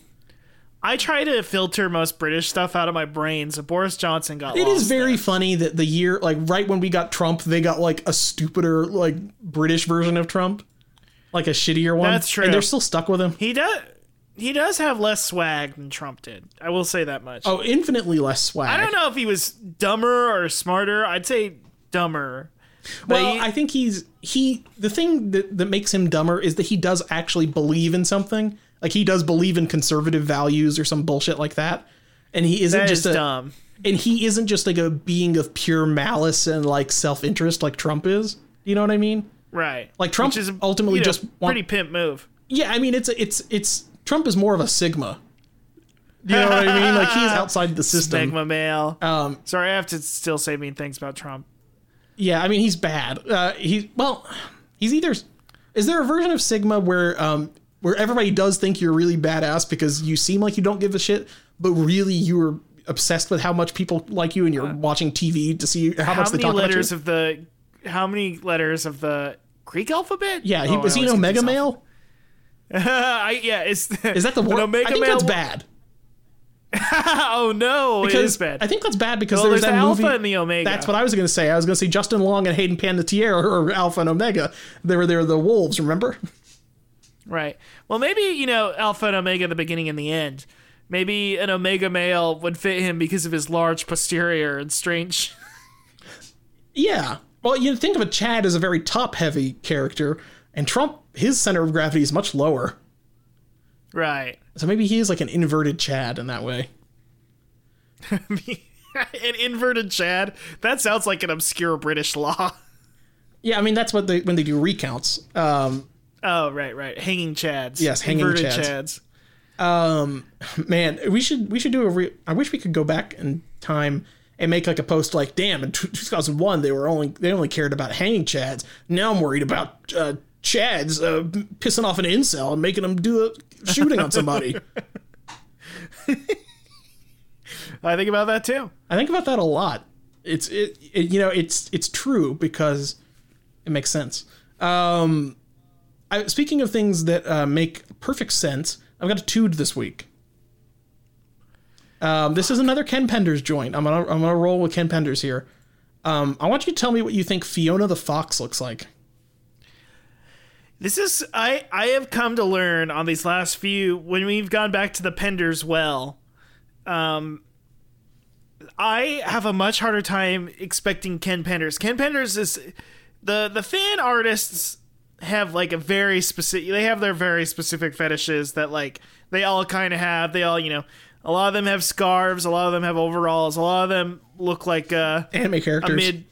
I try to filter most British stuff out of my brain, so Boris Johnson got. It is very there. funny that the year, like right when we got Trump, they got like a stupider, like British version of Trump, like a shittier one. That's true. And they're still stuck with him. He does. He does have less swag than Trump did. I will say that much. Oh, infinitely less swag. I don't know if he was dumber or smarter. I'd say dumber. But Well, he- I think he's he. The thing that that makes him dumber is that he does actually believe in something. Like he does believe in conservative values or some bullshit like that. And he isn't just is a dumb. and he isn't just like a being of pure malice and like self interest like Trump is. You know what I mean? Right. Like, Trump Which is ultimately you know, just want- pretty pimp move. Yeah, I mean it's it's it's Trump is more of a sigma. You know what I mean? Like he's outside the system. Sigma male. Um, Sorry, I have to still say mean things about Trump. yeah, I mean he's bad. Uh, he well, he's either. Is there a version of sigma where um where everybody does think you're really badass because you seem like you don't give a shit, but really you're obsessed with how much people like you and you're watching TV to see how, Uh, How much they many talk letters about you. of the? How many letters of the Greek alphabet? yeah, he, Oh, was he an omega male? I, yeah, is Is that the omega I think male? that's bad. oh no, Because is bad. I think that's bad because well, there's, there's, that the movie. alpha and the omega. That's what I was going to say. I was going to say Justin Long and Hayden Panettiere are Alpha and Omega. They were they were the wolves. Remember? Right. Well, maybe you know alpha and omega, the beginning and the end. Maybe an omega male would fit him because of his large posterior and strange. Yeah. Well, you think of a Chad as a very top heavy character, and Trump, his center of gravity is much lower. right. So maybe he is like an inverted Chad in that way. an inverted Chad. That sounds like an obscure British law. Yeah, I mean that's what they when they do recounts. Um, Oh, right, right. Hanging Chads. Yes, hanging inverted Chads. Chads. um, man, we should we should do a. Re- I wish we could go back in time and make like a post like, damn, in 2001 they were only they only cared about hanging Chads. Now I'm worried about uh, Chads uh, pissing off an incel and making them do a shooting on somebody. I think about that too. I think about that a lot. It's it, it you know it's it's true because it makes sense. Um, I, speaking of things that uh, make perfect sense, I've got a tude this week. Um, this is another Ken Penders joint. I'm gonna I'm gonna roll with Ken Penders here. Um, I want you to tell me what you think Fiona the Fox looks like. This is I I have come to learn on these last few when we've gone back to the Penders well. Um I have a much harder time expecting Ken Penders. Ken Penders is the the fan artists have like a very specific they have their very specific fetishes that like they all kind of have. They all, you know, a lot of them have scarves, a lot of them have overalls, a lot of them look like uh Anime characters. a mid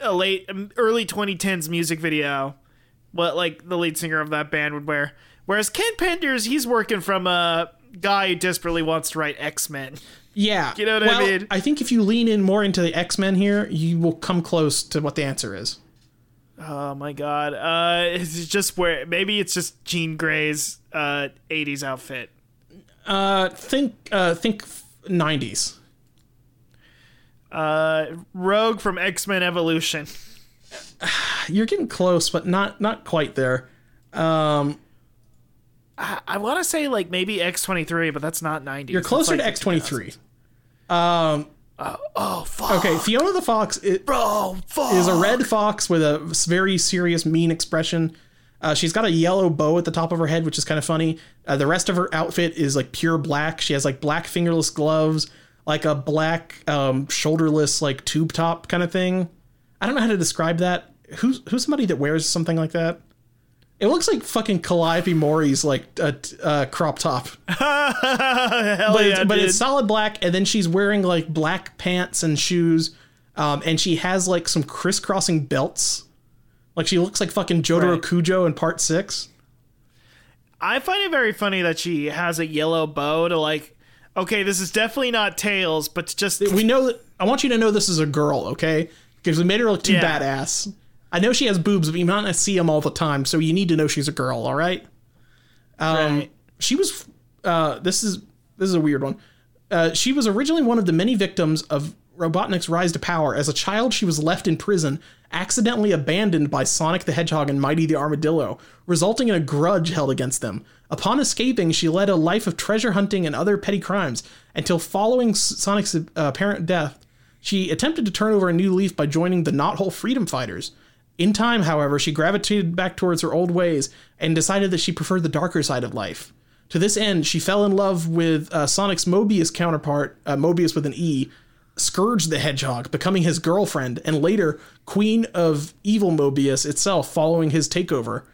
a late um, early 2010s music video what like the lead singer of that band would wear whereas ken penders he's working from a guy who desperately wants to write x-men yeah. You know what I mean? I think if you lean in more into the X Men here, you will come close to what the answer is. oh my god uh it's just where maybe it's just jean Grey's uh 80s outfit Uh, think, uh, think '90s. uh rogue from x-men evolution You're getting close, but not not quite there. Um, i, I want to say like maybe x23 but that's not ninety. you're closer like to X twenty three. Um, oh fuck okay, Fiona the Fox i- bro fuck is a red fox with a very serious, mean expression. Uh, she's got a yellow bow at the top of her head, which is kind of funny. Uh, the rest of her outfit is like pure black. She has like black fingerless gloves, like a black um, shoulderless like tube top kind of thing. I don't know how to describe that. Who's who's somebody that wears something like that? It looks like fucking Calliope Mori's like a, uh, crop top, Hell but, yeah, it's, but dude. it's solid black. And then she's wearing like black pants and shoes, um, and she has like some crisscrossing belts. Like she looks like fucking Jotaro Right. Kujo in Part Six. I find it very funny that she has a yellow bow to like. Okay, this is definitely not tails, but just We know that. I want you to know this is a girl, okay? Because we made her look too Yeah. badass. I know she has boobs, but you might not see them all the time, so you need to know she's a girl. All right. Um, Right. She was. Uh, this is this is a weird one. Uh, she was originally one of the many victims of Robotnik's rise to power. As a child, she was left in prison, accidentally abandoned by Sonic the Hedgehog and Mighty the Armadillo, resulting in a grudge held against them. Upon escaping, she led a life of treasure hunting and other petty crimes until following Sonic's uh, apparent death, she attempted to turn over a new leaf by joining the Knothole Freedom Fighters. In time, however, she gravitated back towards her old ways and decided that she preferred the darker side of life. To this end, she fell in love with uh, Sonic's Mobius counterpart, uh, Mobius with an E, Scourge the Hedgehog, becoming his girlfriend, and later Queen of Evil Mobius itself following his takeover.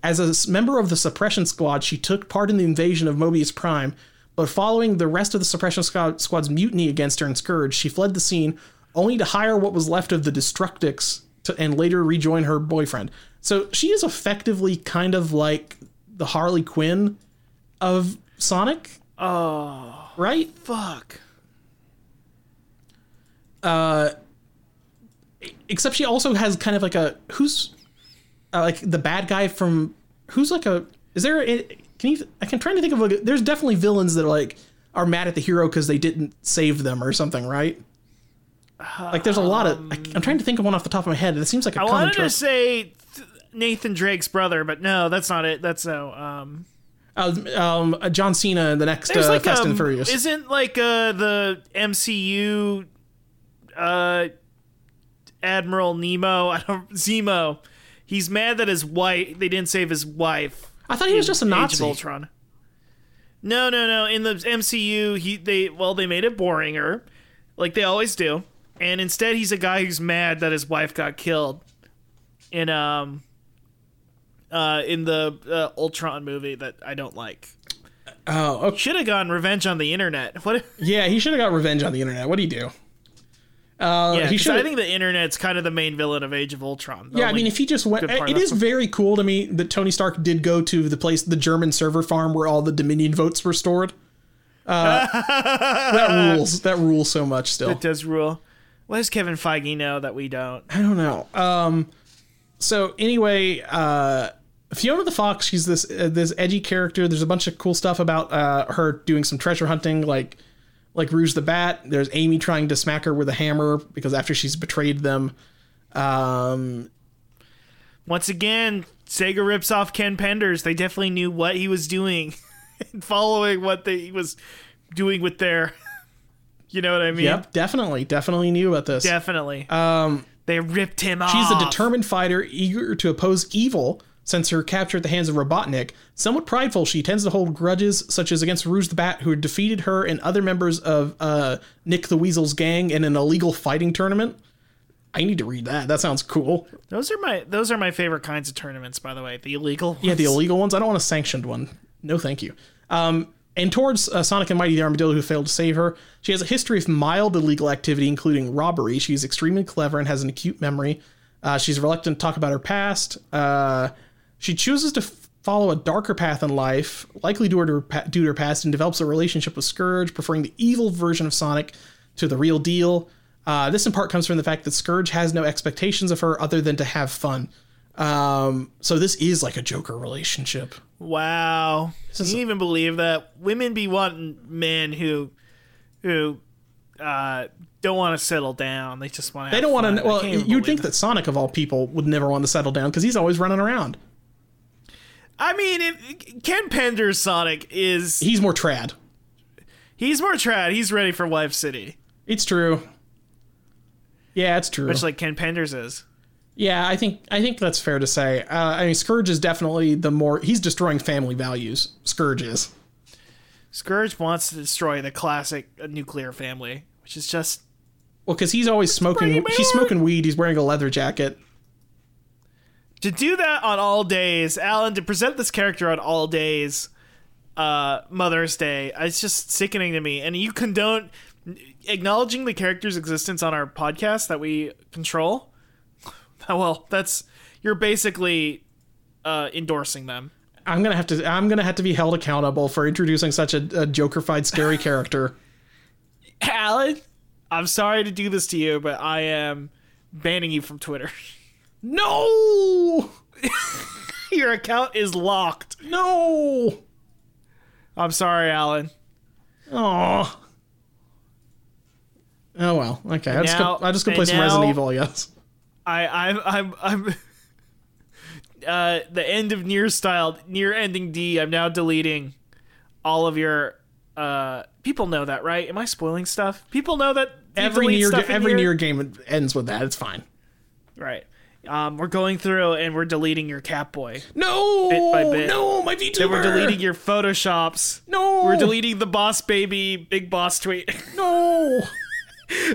As a member of the Suppression Squad, she took part in the invasion of Mobius Prime, but following the rest of the Suppression Squad, Squad's mutiny against her and Scourge, she fled the scene, only to hire what was left of the Destructix to, and later rejoin her boyfriend. So she is effectively kind of like the Harley Quinn of Sonic, oh right? fuck. Uh, Except she also has kind of like a who's uh, like the bad guy from who's like a is there a, can you I can trying to think of like there's definitely villains that are like are mad at the hero because they didn't save them or something, right? Like there's a lot of I, I'm trying to think of one off the top of my head. It seems like a I common wanted to trope. say Nathan Drake's brother, but no, that's not it. That's no. Um, Uh, um, uh, John Cena in the next uh, Fast um, and Furious. Isn't like uh the MCU uh Admiral Nemo? I don't Zemo. He's mad that his wife they didn't save his wife. I thought he was just a Nazi. Age of Ultron. No, no, no. In the MCU, he they well they made it boringer, like they always do, and instead he's a guy who's mad that his wife got killed in um uh in the uh, Ultron movie that I don't like. Oh, okay. Should have gone Revenge on the Internet. What? yeah, he should have got revenge on the internet. What do you do? Uh, Yeah, he should. I think the Internet's kind of the main villain of Age of Ultron. Yeah, I mean, if he just went, it of very cool to me that Tony Stark did go to the place, the German server farm where all the Dominion votes were stored. Uh, that rules. That rules so much. Still, it does rule. What does Kevin Feige know that we don't? I don't know. Um, so anyway, uh, Fiona the Fox, she's this uh, this edgy character. There's a bunch of cool stuff about uh, her doing some treasure hunting, like like Rouge the Bat. There's Amy trying to smack her with a hammer because after she's betrayed them. Um, Once again, Sega rips off Ken Penders. They definitely knew what he was doing, following what they, he was doing with their. You know what I mean? Yep, definitely, definitely knew about this. Definitely. Um, they ripped him off. She's a determined fighter, eager to oppose evil. Since her capture at the hands of Robotnik, somewhat prideful, she tends to hold grudges, such as against Rouge the Bat, who had defeated her and other members of uh, Nick the Weasel's gang in an illegal fighting tournament. I need to read that. That sounds cool. Those are my those are my favorite kinds of tournaments, by the way. The illegal. Yeah, the illegal ones. I don't want a sanctioned one. No, thank you. Um, and towards uh, Sonic and Mighty the Armadillo, who failed to save her, she has a history of mild illegal activity, including robbery. She's extremely clever and has an acute memory. Uh, she's reluctant to talk about her past. Uh, she chooses to f- follow a darker path in life, likely due to, her, pa- due to her past, and develops a relationship with Scourge, preferring the evil version of Sonic to the real deal. Uh, this in part comes from the fact that Scourge has no expectations of her other than to have fun. Um, so this is like a Joker relationship. Wow. Can you even believe that women be wanting men who who uh, don't want to settle down. They just want to. They don't want to. Well, you'd think it. that Sonic of all people would never want to settle down because he's always running around. I mean, if, Ken Pender's Sonic is He's more trad. he's more trad. He's ready for Wife City, It's true. Yeah, it's true. much like Ken Pender's is. yeah, I think I think that's fair to say. Uh, I mean, Scourge is definitely the more he's destroying family values. Scourge is. Scourge wants to destroy the classic nuclear family, which is just Well, because he's always smoking. He's smoking weed. He's wearing a leather jacket. To do that on all days, Alan. To present this character on all days, uh, Mother's Day, it's just sickening to me. And you condone acknowledging the character's existence on our podcast that we control. Well, that's you're basically uh, endorsing them. I'm gonna have to. I'm gonna have to be held accountable for introducing such a, a Joker-fied scary character. Alan, I'm sorry to do this to you, but I am banning you from Twitter. No, Your account is locked. no. I'm sorry, Alan. Oh. Oh well. Okay. I just now- go, I just and play some now- Resident Evil. I guess. I I'm I'm I'm uh the end of near style near ending D. I'm now deleting all of your uh people know that, right? Am I spoiling stuff? People know that Every near every near game ends with that. It's fine. right. Um, we're going through and we're deleting your Catboy. No. Bit by bit. No, my VTuber. Then we're deleting your photoshops. No. We're deleting the boss baby big boss tweet. No.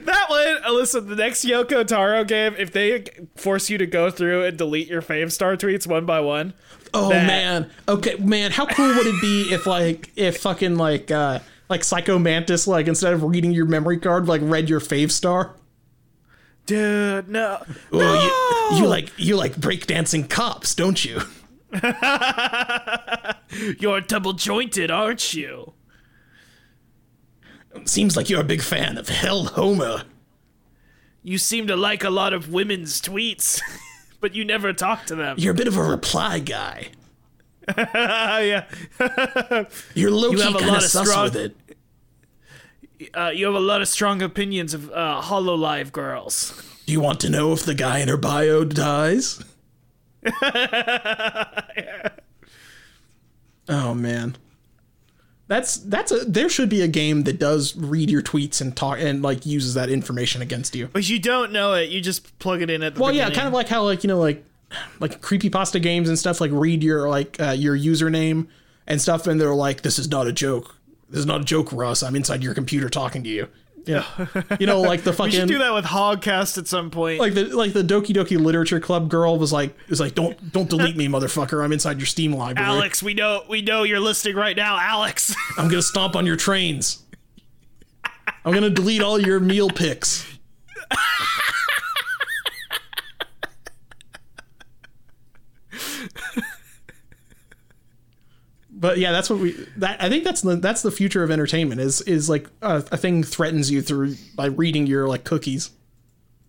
that one, listen, the next Yoko Taro game, if they force you to go through and delete your Favstar tweets one by one, Oh That- man. Okay, man. How cool would it be if like if fucking like uh like Psycho Mantis like instead of reading your memory card like read your Favstar? Dude, no. Oh, you you like you like breakdancing cops, don't you? You're double jointed, aren't you? Seems like you're a big fan of Hell Homer. You seem to like a lot of women's tweets, but you never talk to them. You're a bit of a reply guy. Ah, yeah. You're low key have a kind lot of of sus strong- with it. Uh, you have a lot of strong opinions of uh, Hololive girls. Do you want to know if the guy in her bio dies? oh man. That's that's a there should be a game that does read your tweets and talk and like uses that information against you. But you don't know it. You just plug it in at the Well, yeah, kind of like how like you know like like creepy pasta games and stuff like read your like uh, your username and stuff and they're like this is not a joke. This is not a joke, Russ. I'm inside your computer talking to you. Yeah. you know like the fucking. We should do that with Hogcast at some point. like the like the Doki Doki Literature Club girl was like was like don't don't delete me, motherfucker. I'm inside your Steam library. Alex, we know we know you're listening right now, Alex. I'm gonna stomp on your trains. I'm gonna delete all your meal pics. But yeah, that's what we. That I think that's the that's the future of entertainment. Is is like a, a thing threatens you through by reading your like cookies.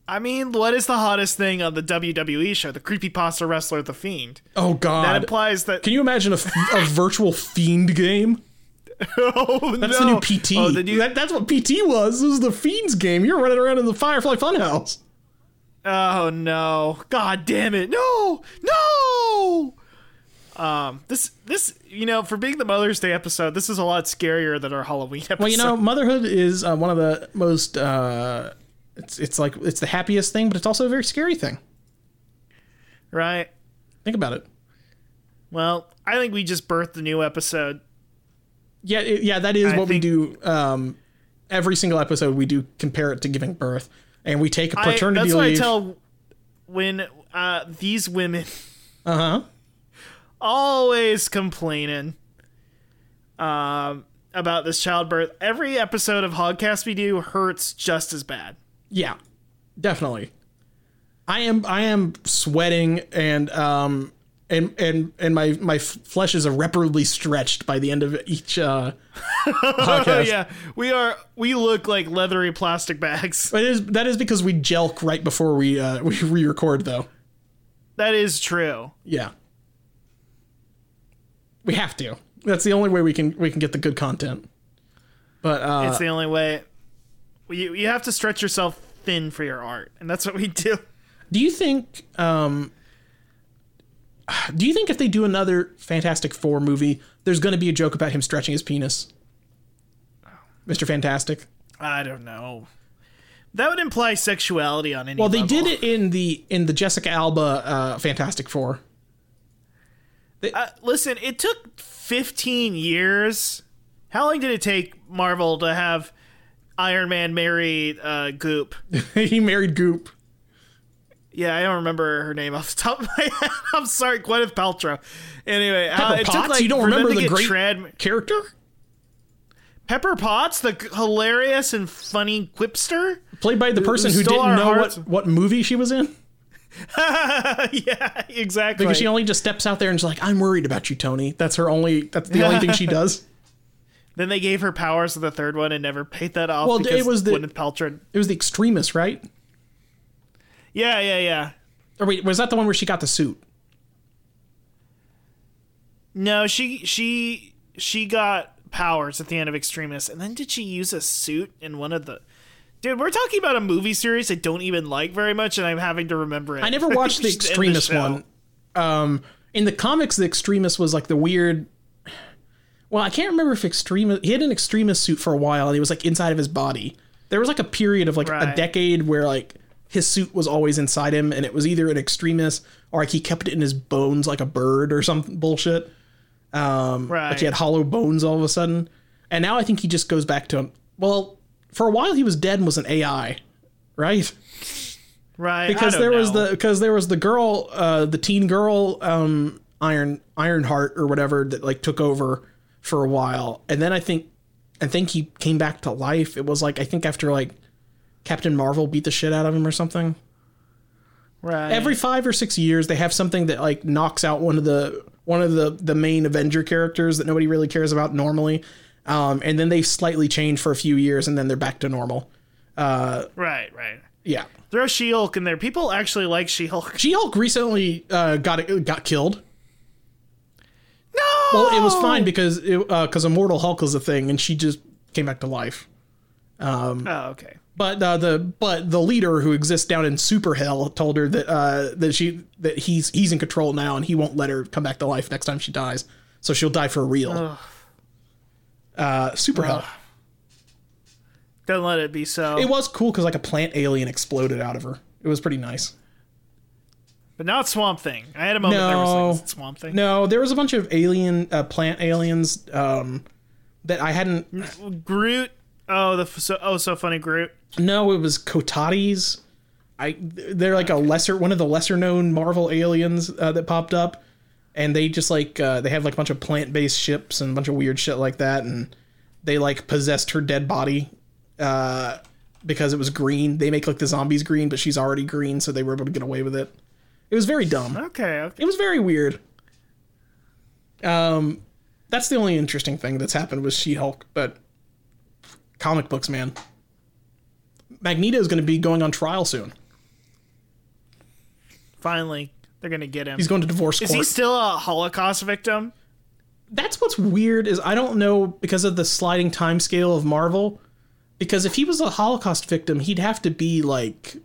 I mean, what is the hottest thing on the WWE show? The creepypasta wrestler, The Fiend. Oh God. That implies that. Can you imagine a virtual fiend game? oh, That's no. the new PT. Oh, the new. That- that's what PT was. This was the Fiends game. You're running around in the Firefly Funhouse. Oh no! God damn it! No! No! Um, this this you know for being the Mother's Day episode, this is a lot scarier than our Halloween episode. Well, you know, motherhood is uh, one of the most. Uh, it's it's like it's the happiest thing, but it's also a very scary thing. right? Think about it. Well, I think we just birthed a new episode. Yeah, it- yeah, that is I what we do. Um, every single episode, we do compare it to giving birth, and we take a paternity that's what I tell when uh, these women uh huh. Always complaining um, about this childbirth. Every episode of Hogcast we do hurts just as bad. Yeah, definitely. I am I am sweating and um and and and my my flesh is irreparably stretched by the end of each uh Oh podcast. yeah, we are. We look like leathery plastic bags. But it is that is because we jelq right before we uh we re-record though. That is true. Yeah. We have to. That's the only way we can we can get the good content. But uh It's the only way. You you have to stretch yourself thin for your art, and that's what we do. Do you think um do you think if they do another Fantastic Four movie, there's going to be a joke about him stretching his penis? Mr. Fantastic. I don't know. That would imply sexuality on any. Well, they level. did it in the in the Jessica Alba uh, Fantastic Four. Uh, listen, it took 15 years. How long did it take Marvel to have Iron Man marry uh, Goop? he married Goop. Yeah, I don't remember her name off the top of my head. I'm sorry, Gwyneth Paltrow. Anyway, uh, it Potts. took like you don't remember the great trad- character? Pepper Potts, the hilarious and funny quipster. Played by the person who stole didn't know what, what movie she was in. yeah, exactly. Because she only just steps out there and is like, I'm worried about you, Tony. That's her only that's the only thing she does. then they gave her powers to the third one and never paid that off. Well, it was the- Gwyneth Paltrow. It was the Extremis, right? Yeah, yeah, yeah. Or wait, was that the one where she got the suit? No, she she she got powers at the end of Extremis, and then did she use a suit in one of the? Dude, we're talking about a movie series I don't even like very much, and I'm having to remember it. I never watched the We should end extremist show. one. Um, in the comics, the extremist was like the weird. Well, I can't remember if extremist. He had an Extremis suit for a while, and he was like inside of his body. There was like a period of like a decade where like his suit was always inside him, and it was either an extremist or like he kept it in his bones like a bird or some bullshit. Um, Right. Like he had hollow bones all of a sudden, and now I think he just goes back to well, for a while he was dead and was an AI, right? right because there was the because there was the girl uh the teen girl um iron ironheart or whatever that like took over for a while. And then i think i think he came back to life. It was like i think after like captain marvel beat the shit out of him or something. Right. Every five or six years they have something that like knocks out one of the one of the the main avenger characters that nobody really cares about normally um and then they slightly change for a few years and then they're back to normal right right. yeah Throw She-Hulk in there. People actually like She-Hulk. she-hulk recently uh got got killed No. Well, it was fine because because Immortal Hulk was a thing, and she just came back to life. Oh, okay. But uh, the but the leader who exists down in Super Hell told her that uh, that she that he's he's in control now, and he won't let her come back to life next time she dies. So she'll die for real. Uh, Super Hell. Don't let it be so. It was cool because like a plant alien exploded out of her. It was pretty nice. but now it's Swamp Thing. I had a moment there was No. like, Swamp Thing. No, there was a bunch of alien uh, plant aliens um, that I hadn't Groot. Oh, the so oh so funny Groot. No, it was Cotatis. I they're like a lesser one of the lesser known Marvel aliens uh, that popped up, and they just like uh, they have like a bunch of plant based ships and a bunch of weird shit like that, and they like possessed her dead body uh, because it was green. They make like the zombies green, but she's already green, so they were able to get away with it. It was very dumb. Okay, okay. It was very weird. Um, that's the only interesting thing that's happened with She Hulk, but comic books, man. Magneto is going to be going on trial soon. Finally, they're gonna get him. He's going to divorce court. is court. he still a Holocaust victim? That's what's weird is I don't know because of the sliding time scale of Marvel. Because if he was a Holocaust victim, he'd have to be like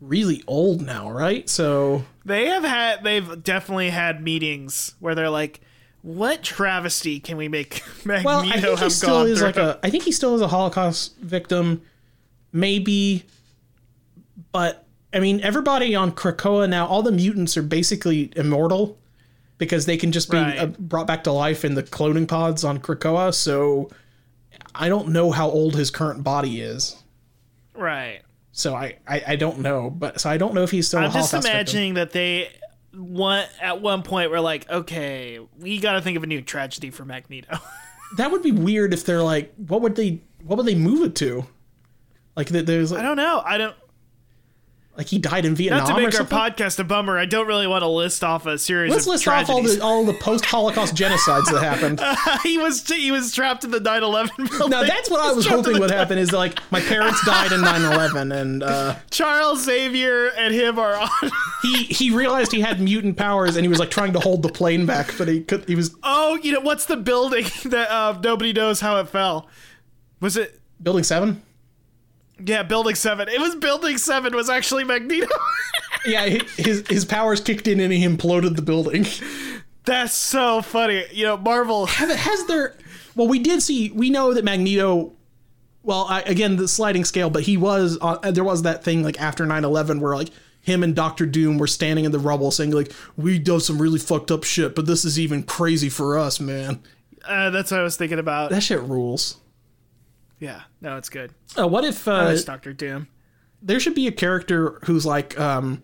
really old now, right? So They have had. They've definitely had meetings where they're like, "What travesty can we make Magneto well, I think he have still gone is through?" like a. I think he still is a Holocaust victim, maybe. But I mean, everybody on Krakoa now, all the mutants are basically immortal. because they can just be Right. uh, brought back to life in the cloning pods on Krakoa. So I don't know how old his current body is. Right. So I, I, I don't know, but so I don't know if he's still. a I'm just Holocaust victim. imagining that they one at one point were like, okay, we got to think of a new tragedy for Magneto. that would be weird if they're like, what would they, what would they move it to? Like that there's I don't know. I don't. Like he died in Vietnam Not to or make our podcast a bummer, I don't really want to list off a series Let's of list off all the all the post Holocaust genocides that happened. he was he was trapped in the 9/11 building. Now that's what I was hoping would happen is like my parents died in 9/11 and uh, Charles Xavier and him are on. he he realized he had mutant powers and he was like trying to hold the plane back, but he could he was oh, you know what's the building that uh, nobody knows how it fell? Was it? building seven. Yeah, Building Seven. It was Building Seven. Was actually Magneto. Yeah, his his powers kicked in and he imploded the building. That's so funny. You know, Marvel. Have has there? Well, we did see. We know that Magneto. Well, I, again, the sliding scale, but he was. Uh, there was that thing like after 9-11 where like him and Doctor Doom were standing in the rubble saying like, "We done some really fucked up shit, but this is even crazy for us, man." Uh, that's what I was thinking about. That shit rules. Yeah, no, it's good. Uh, what if uh, Doctor Doom. there should be a character who's like um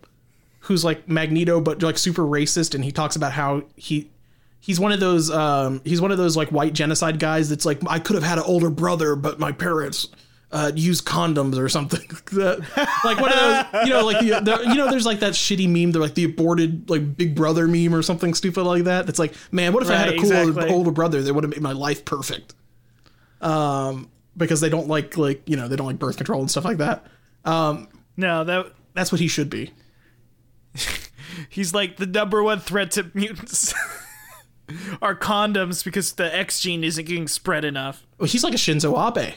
who's like Magneto but like super racist and he talks about how he he's one of those um he's one of those like white genocide guys that's like I could have had an older brother but my parents uh used condoms or something like That- like one of those you know like the, the you know there's like that shitty meme they're like the aborted like big brother meme or something stupid like that? It's like man what if I had a Right, cool older, older brother that would have made my life perfect? Um because they don't like like you know they don't like birth control and stuff like that um, No, that that's what he should be. he's like the number one threat to mutants. Are condoms because the X gene isn't getting spread enough. Well, he's like a Shinzo Abe.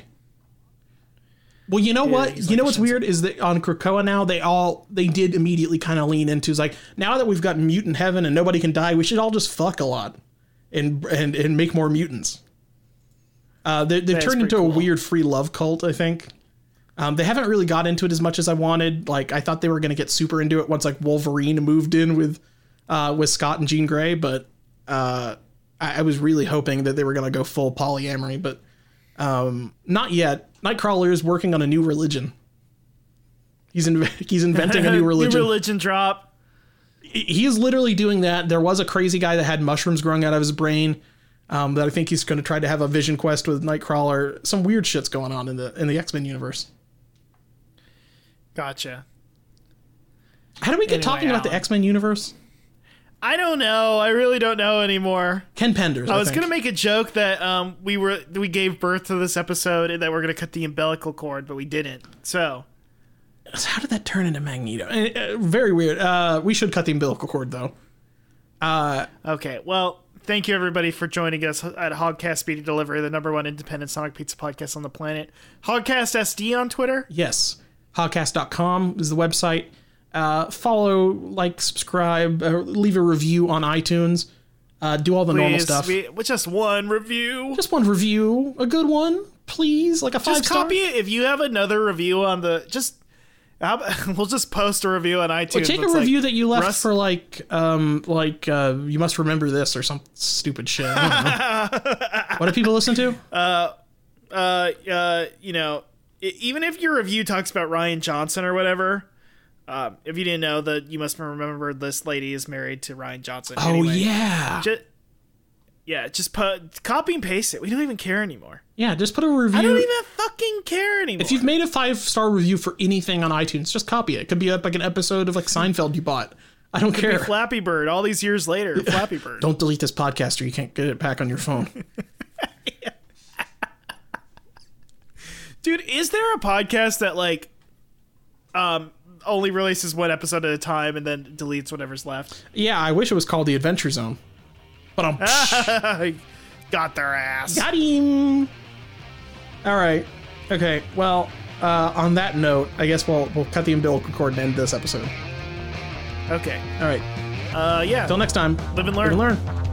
Well, you know what? You like know what's Shinzo- weird is that on Krakoa now they all they did immediately kind of lean into is like now that we've got mutant heaven and nobody can die, we should all just fuck a lot and and and make more mutants. Uh, they, they've turned into pretty a weird free love cult. I think. Um, they haven't really got into it as much as I wanted. Like I thought they were going to get super into it once like Wolverine moved in with uh, with Scott and Jean Grey, but uh, I, I was really hoping that they were going to go full polyamory, but um, not yet. Nightcrawler is working on a new religion. He's in, he's inventing a new religion. New religion drop. he is literally doing that. There was a crazy guy that had mushrooms growing out of his brain. Um, that I think he's going to try to have a vision quest with Nightcrawler. Some weird shit's going on in the in the X Men universe. Gotcha. How do we get Anyway, talking about the X Men universe? I don't know. I really don't know anymore. Ken Penders. I, I was think. gonna make a joke that um we were we gave birth to this episode and that we're gonna cut the umbilical cord, but we didn't. So How did that turn into Magneto? Uh, uh, very weird. Uh, we should cut the umbilical cord though. okay, well, thank you everybody for joining us at Hogcast Speedy Delivery, the number one independent Sonic Pizza podcast on the planet. Hogcast SD on Twitter. Yes, Hogcast.com is the website. Uh, follow, like, subscribe, uh, leave a review on iTunes. Uh, do all the normal stuff. we, just one review. Just one review, a good one, please, like a five Just star. copy it. If you have another review on the just, how we'll just post a review on iTunes. Take a that's like, review that you left Russ- for like, um, like uh, you must remember this or some stupid shit. I don't know. what do people listen to? uh, uh, you know, even if your review talks about Rian Johnson or whatever, um, if you didn't know that you must remember this lady is married to Rian Johnson. oh Anyway, yeah, ju- yeah, just put copy and paste it. We don't even care anymore. Yeah. Just put a review. I don't even fucking care anymore. If you've made a five star review for anything on iTunes, just copy it. It could be like an episode of like Seinfeld you bought. I don't care. Flappy Bird, all these years later, Flappy Bird. Don't delete this podcast or you can't get it back on your phone. Dude, is there a podcast that like um only releases one episode at a time and then deletes whatever's left? yeah, I wish it was called the Adventure Zone. But I'm Got their ass. got him. All right. Okay. Well, uh, on that note, I guess we'll we'll cut the umbilical cord and end this episode. Okay. All right. Uh yeah. Till next time. Live and Live and learn.